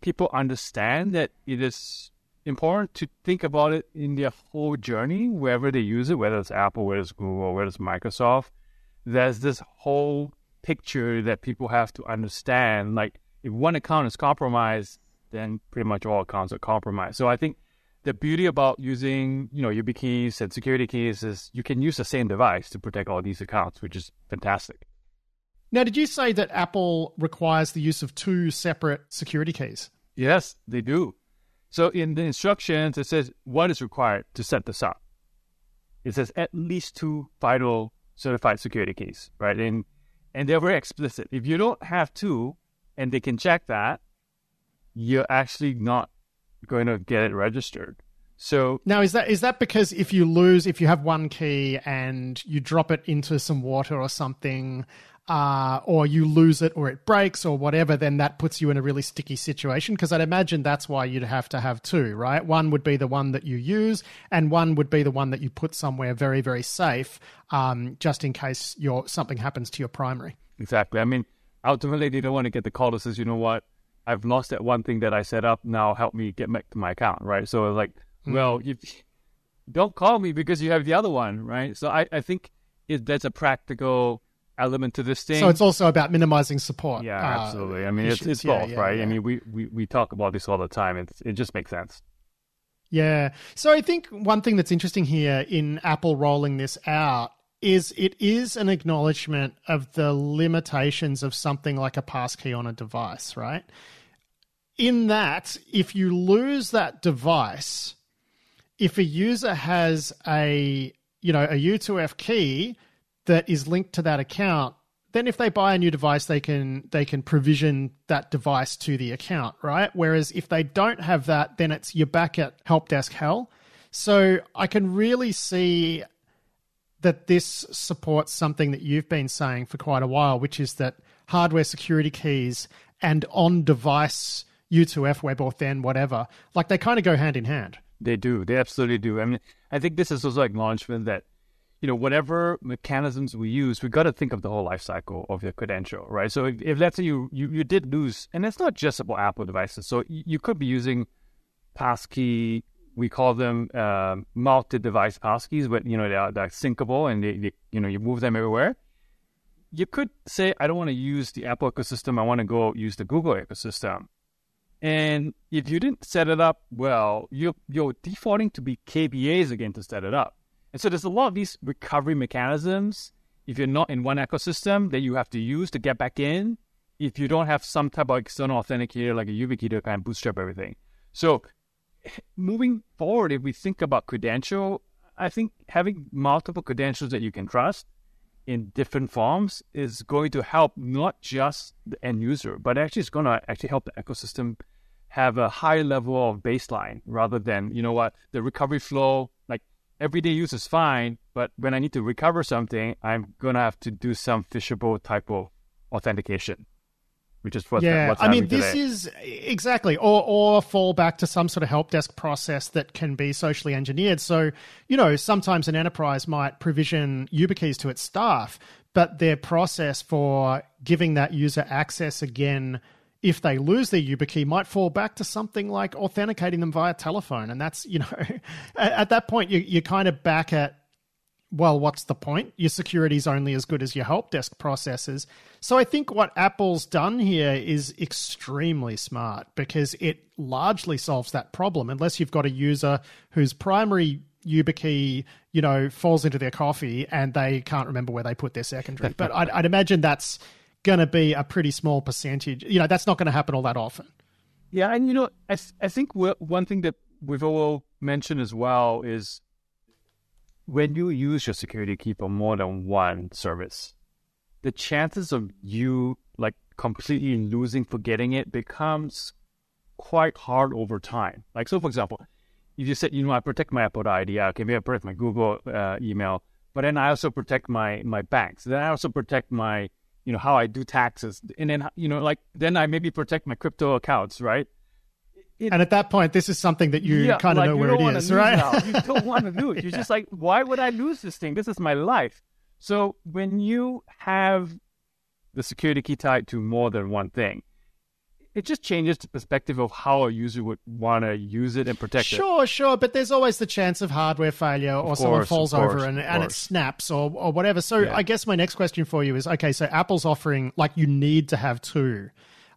people understand that it is important to think about it in their whole journey, wherever they use it, whether it's Apple, whether it's Google, whether it's Microsoft. There's this whole picture that people have to understand. Like, if one account is compromised, then pretty much all accounts are compromised. So I think the beauty about using, you know, YubiKeys and security keys is you can use the same device to protect all these accounts, which is fantastic. Now, did you say that Apple requires the use of two separate security keys? Yes, they do. So in the instructions, it says what is required to set this up. It says at least two FIDO certified security keys, right? And and they're very explicit. If you don't have two, and they can check that, you're actually not going to get it registered. So Now, is that is that because if you lose, if you have one key and you drop it into some water or something, uh, or you lose it or it breaks or whatever, then that puts you in a really sticky situation? Because I'd imagine that's why you'd have to have two, right? One would be the one that you use, and one would be the one that you put somewhere very, very safe, um, just in case your something happens to your primary. Exactly. I mean, ultimately, they don't want to get the call that says, you know what, I've lost that one thing that I set up. Now help me get back to my account, right? So it's like, well, don't call me because you have the other one, right? So I, I think it, that's a practical element to this thing. So it's also about minimizing support. yeah, uh, absolutely. I mean, it's Yeah, both, yeah, right? yeah. I mean, we, we, we talk about this all the time. It's, it just makes sense. Yeah. So I think one thing that's interesting here in Apple rolling this out is it is an acknowledgement of the limitations of something like a passkey on a device, right? In that, if you lose that device, if a user has a you know a U2F key that is linked to that account, then if they buy a new device, they can they can provision that device to the account, right? Whereas if they don't have that, then it's you're back at help desk hell. So I can really see that this supports something that you've been saying for quite a while, which is that hardware security keys and on device U2F WebAuthn, whatever, like they kind of go hand in hand. They do. They absolutely do. I mean, I think this is also acknowledgement that, you know, whatever mechanisms we use, we got to think of the whole life cycle of your credential, right? So if, if let's say you, you, you did lose, and it's not just about Apple devices. So you, could be using passkey, we call them um multi-device passkeys, but, you know, they are, they're syncable and they, they, you know, you move them everywhere. You could say, I don't want to use the Apple ecosystem. I want to go use the Google ecosystem. And if you didn't set it up well, you're, you're defaulting to be KBAs again to set it up. And so there's a lot of these recovery mechanisms. If you're not in one ecosystem that you have to use to get back in, if you don't have some type of external authenticator like a YubiKey to kind of bootstrap everything. So moving forward, if we think about credential, I think having multiple credentials that you can trust in different forms is going to help not just the end user, but actually it's going to actually help the ecosystem have a high level of baseline rather than, you know what, the recovery flow, like everyday use is fine, but when I need to recover something, I'm going to have to do some phishable type of authentication, which is what, yeah, what's I mean, this today. is exactly, or or fall back to some sort of help desk process that can be socially engineered. So, you know, sometimes an enterprise might provision YubiKeys to its staff, but their process for giving that user access again if they lose their YubiKey might fall back to something like authenticating them via telephone, and that's you know, at, at that point you you're kind of back at well, what's the point? Your security is only as good as your help desk processes. So I think what Apple's done here is extremely smart because it largely solves that problem. Unless you've got a user whose primary YubiKey, you know, falls into their coffee and they can't remember where they put their secondary. but I'd, I'd imagine that's going to be a pretty small percentage. You know, that's not going to happen all that often. Yeah, and you know, I I think one thing that we've all mentioned as well is when you use your security key for more than one service, the chances of you like completely losing, forgetting it becomes quite hard over time. Like so, for example, you said, you know, I protect my Apple ID, okay, maybe I protect my Google uh, email, but then I also protect my my banks. Then I also protect my you know how I do taxes, and then you know like then I maybe protect my crypto accounts, right? And at that point, this is something that you Yeah, kind of like, know where it is, right? now. You don't want to lose. You're just like, why would I lose this thing? This is my life. So when you have the security key tied to more than one thing, it just changes the perspective of how a user would want to use it and protect it. Sure, sure, but there's always the chance of hardware failure or someone falls course, over and, and it snaps or, or whatever. So Yeah. I guess my next question for you is okay, so Apple's offering like you need to have two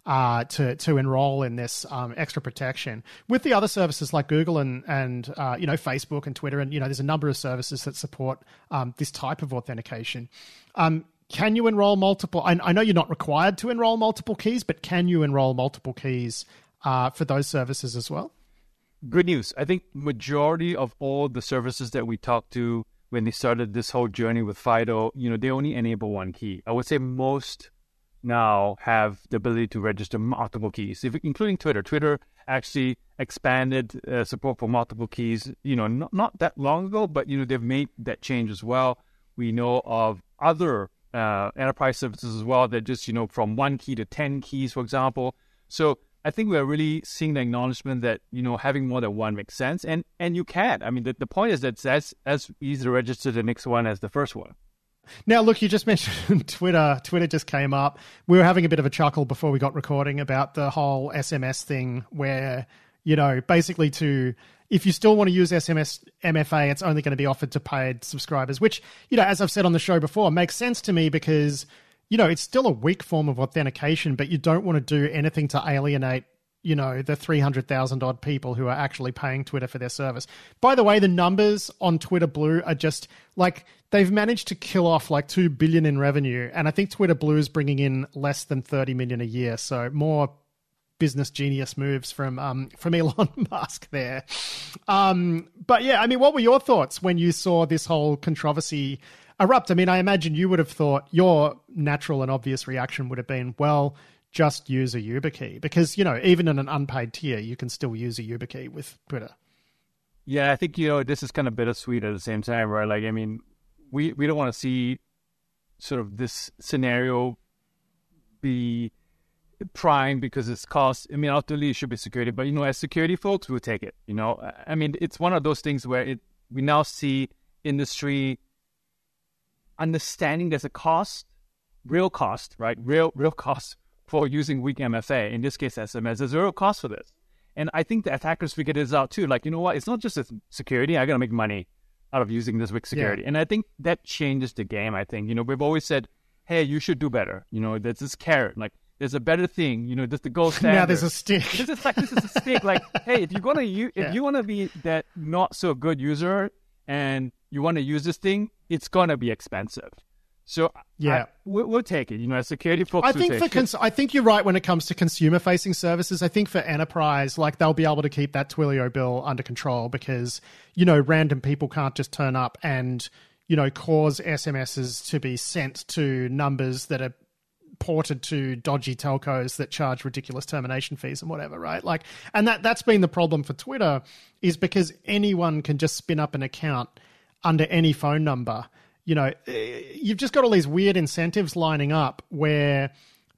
uh, to to enroll in this um, extra protection. With the other services like Google and and uh, you know Facebook and Twitter and you know there's a number of services that support um, this type of authentication. Um, can you enroll multiple? I, I know you're not required to enroll multiple keys, but can you enroll multiple keys uh, for those services as well? good news. I think majority of all the services that we talked to when they started this whole journey with Fido, you know, they only enable one key. I would say most now have the ability to register multiple keys, if, including Twitter. Twitter actually expanded uh, support for multiple keys, you know, not, not that long ago, but, you know, they've made that change as well. We know of other uh, enterprise services as well that just, you know, from one key to 10 keys, for example. So I think we're really seeing the acknowledgement that, you know, having more than one makes sense. And and you can. I mean, the, the point is that as, as easy to register the next one as the first one. Now, look, you just mentioned Twitter. Twitter just came up. We were having a bit of a chuckle before we got recording about the whole SMS thing, where you know, basically to if you still want to use SMS MFA, it's only going to be offered to paid subscribers, which, you know, as I've said on the show before, makes sense to me because, you know, it's still a weak form of authentication, but you don't want to do anything to alienate you know the 300,000 odd people who are actually paying Twitter for their service. By the way, the numbers on Twitter Blue are just like they've managed to kill off like 2 billion in revenue and I think Twitter Blue is bringing in less than 30 million a year. So more business genius moves from um, from Elon Musk there. Um, but yeah, I mean, what were your thoughts when you saw this whole controversy erupt? I mean, I imagine you would have thought your natural and obvious reaction would have been, well, just use a YubiKey because you know even in an unpaid tier you can still use a YubiKey with Twitter. Yeah, I think you know this is kind of bittersweet at the same time, right? Like, I mean, we we don't want to see sort of this scenario be prime because it's cost. I mean, ultimately it should be security, but you know, as security folks, we'll take it. You know, I mean, it's one of those things where it we now see industry understanding there's a cost, real cost, right? Real real cost for using weak MFA, in this case SMS, there's zero cost for this. And I think the attackers figured this out too. Like, you know what? It's not just security. I got to make money out of using this weak security. Yeah. And I think that changes the game. I think, you know, we've always said, hey, you should do better. You know, there's this carrot. Like, there's a better thing. You know, there's the gold standard. now there's a stick. This is like, this is a stick. Like, hey, if you're to use, if yeah. you want to be that not so good user and you want to use this thing, it's going to be expensive. So yeah, I, we'll, we'll, take it. You know, as security folks, I think for cons- I think you're right when it comes to consumer facing services. I think for enterprise, like they'll be able to keep that Twilio bill under control because you know random people can't just turn up and you know cause SMSs to be sent to numbers that are ported to dodgy telcos that charge ridiculous termination fees and whatever, right? Like, and that that's been the problem for Twitter is because anyone can just spin up an account under any phone number you know, eh, you've just got all these weird incentives lining up where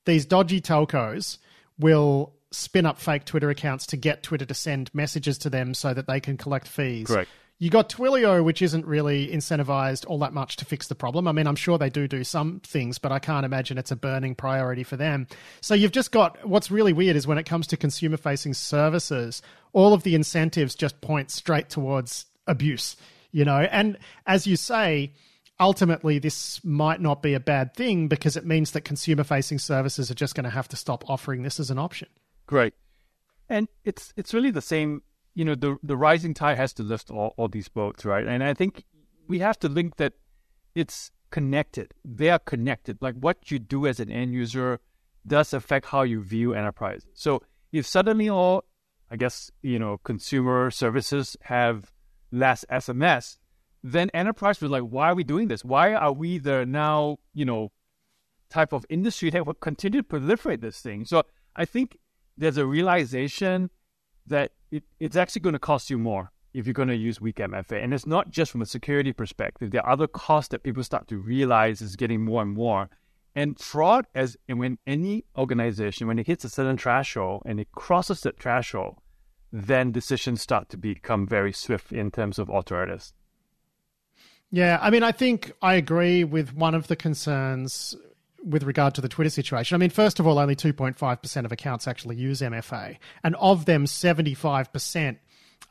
these dodgy telcos will spin up fake Twitter accounts to get Twitter to send messages to them so that they can collect fees. Correct. You got Twilio, which isn't really incentivized all that much to fix the problem. I mean, I'm sure they do do some things, but I can't imagine it's a burning priority for them. So you've just got what's really weird is when it comes to consumer facing services, all of the incentives just point straight towards abuse, you know? And as you say, ultimately this might not be a bad thing because it means that consumer facing services are just going to have to stop offering this as an option. Great. And it's it's really the same, you know, the the rising tide has to lift all, all these boats, right? And I think we have to link that it's connected. They are connected. Like what you do as an end user does affect how you view enterprise. So if suddenly all I guess, you know, consumer services have less SMS, then enterprise was like, why are we doing this? Why are we the now, you know, type of industry that will continue to proliferate this thing? So I think there's a realization that it, it's actually going to cost you more if you're going to use weak MFA. And it's not just from a security perspective. There are other costs that people start to realize is getting more and more. And fraud, as and when any organization, when it hits a certain threshold and it crosses that threshold, then decisions start to become very swift in terms of authorities. Yeah, I mean, I think I agree with one of the concerns with regard to the Twitter situation. I mean, first of all, only 2.5% of accounts actually use MFA, and of them, 75%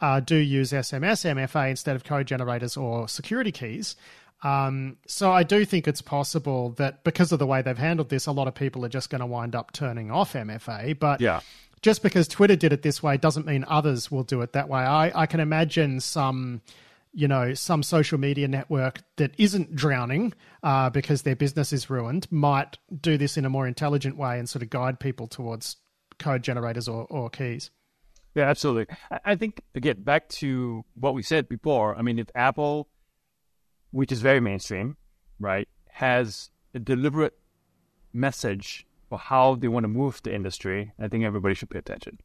uh, do use SMS MFA instead of code generators or security keys. Um, so I do think it's possible that because of the way they've handled this, a lot of people are just going to wind up turning off MFA. But yeah. just because Twitter did it this way doesn't mean others will do it that way. I, I can imagine some you know, some social media network that isn't drowning uh, because their business is ruined might do this in a more intelligent way and sort of guide people towards code generators or, or keys. Yeah, absolutely. I think, again, back to what we said before, I mean, if Apple, which is very mainstream, right, has a deliberate message for how they want to move the industry, I think everybody should pay attention.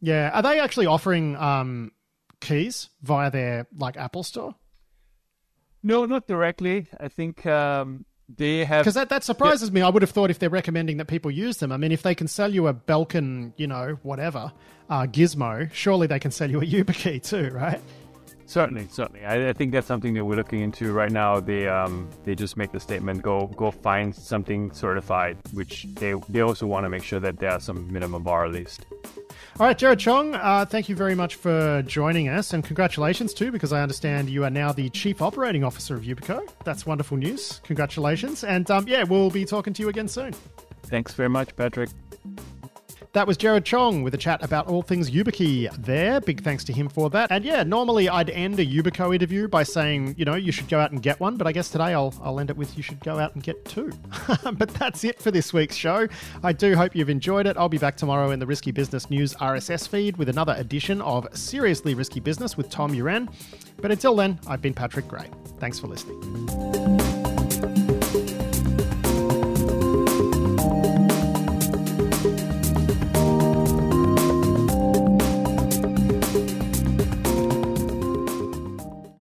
Yeah. Are they actually offering um, keys via their like Apple Store? No, not directly. I think um, they have because that that surprises me. I would have thought if they're recommending that people use them. I mean, if they can sell you a Belkin, you know, whatever uh, gizmo, surely they can sell you a YubiKey too, right? Certainly, certainly. I, I, think that's something that we're looking into right now. They um, they just make the statement: go go find something certified, which they they also want to make sure that there are some minimum bar at least. All right, Jerrod Chong, uh, thank you very much for joining us, and congratulations too, because I understand you are now the Chief Operating Officer of Yubico. That's wonderful news. Congratulations, and um, yeah, we'll be talking to you again soon. Thanks very much, Patrick. That was Jerrod Chong with a chat about all things YubiKey there. Big thanks to him for that. And yeah, normally I'd end a Yubico interview by saying, you know, you should go out and get one, but I guess today I'll, I'll end it with you should go out and get two. but that's it for this week's show. I do hope you've enjoyed it. I'll be back tomorrow in the Risky Business News RSS feed with another edition of Seriously Risky Business with Tom Uran. But until then, I've been Patrick Gray. Thanks for listening.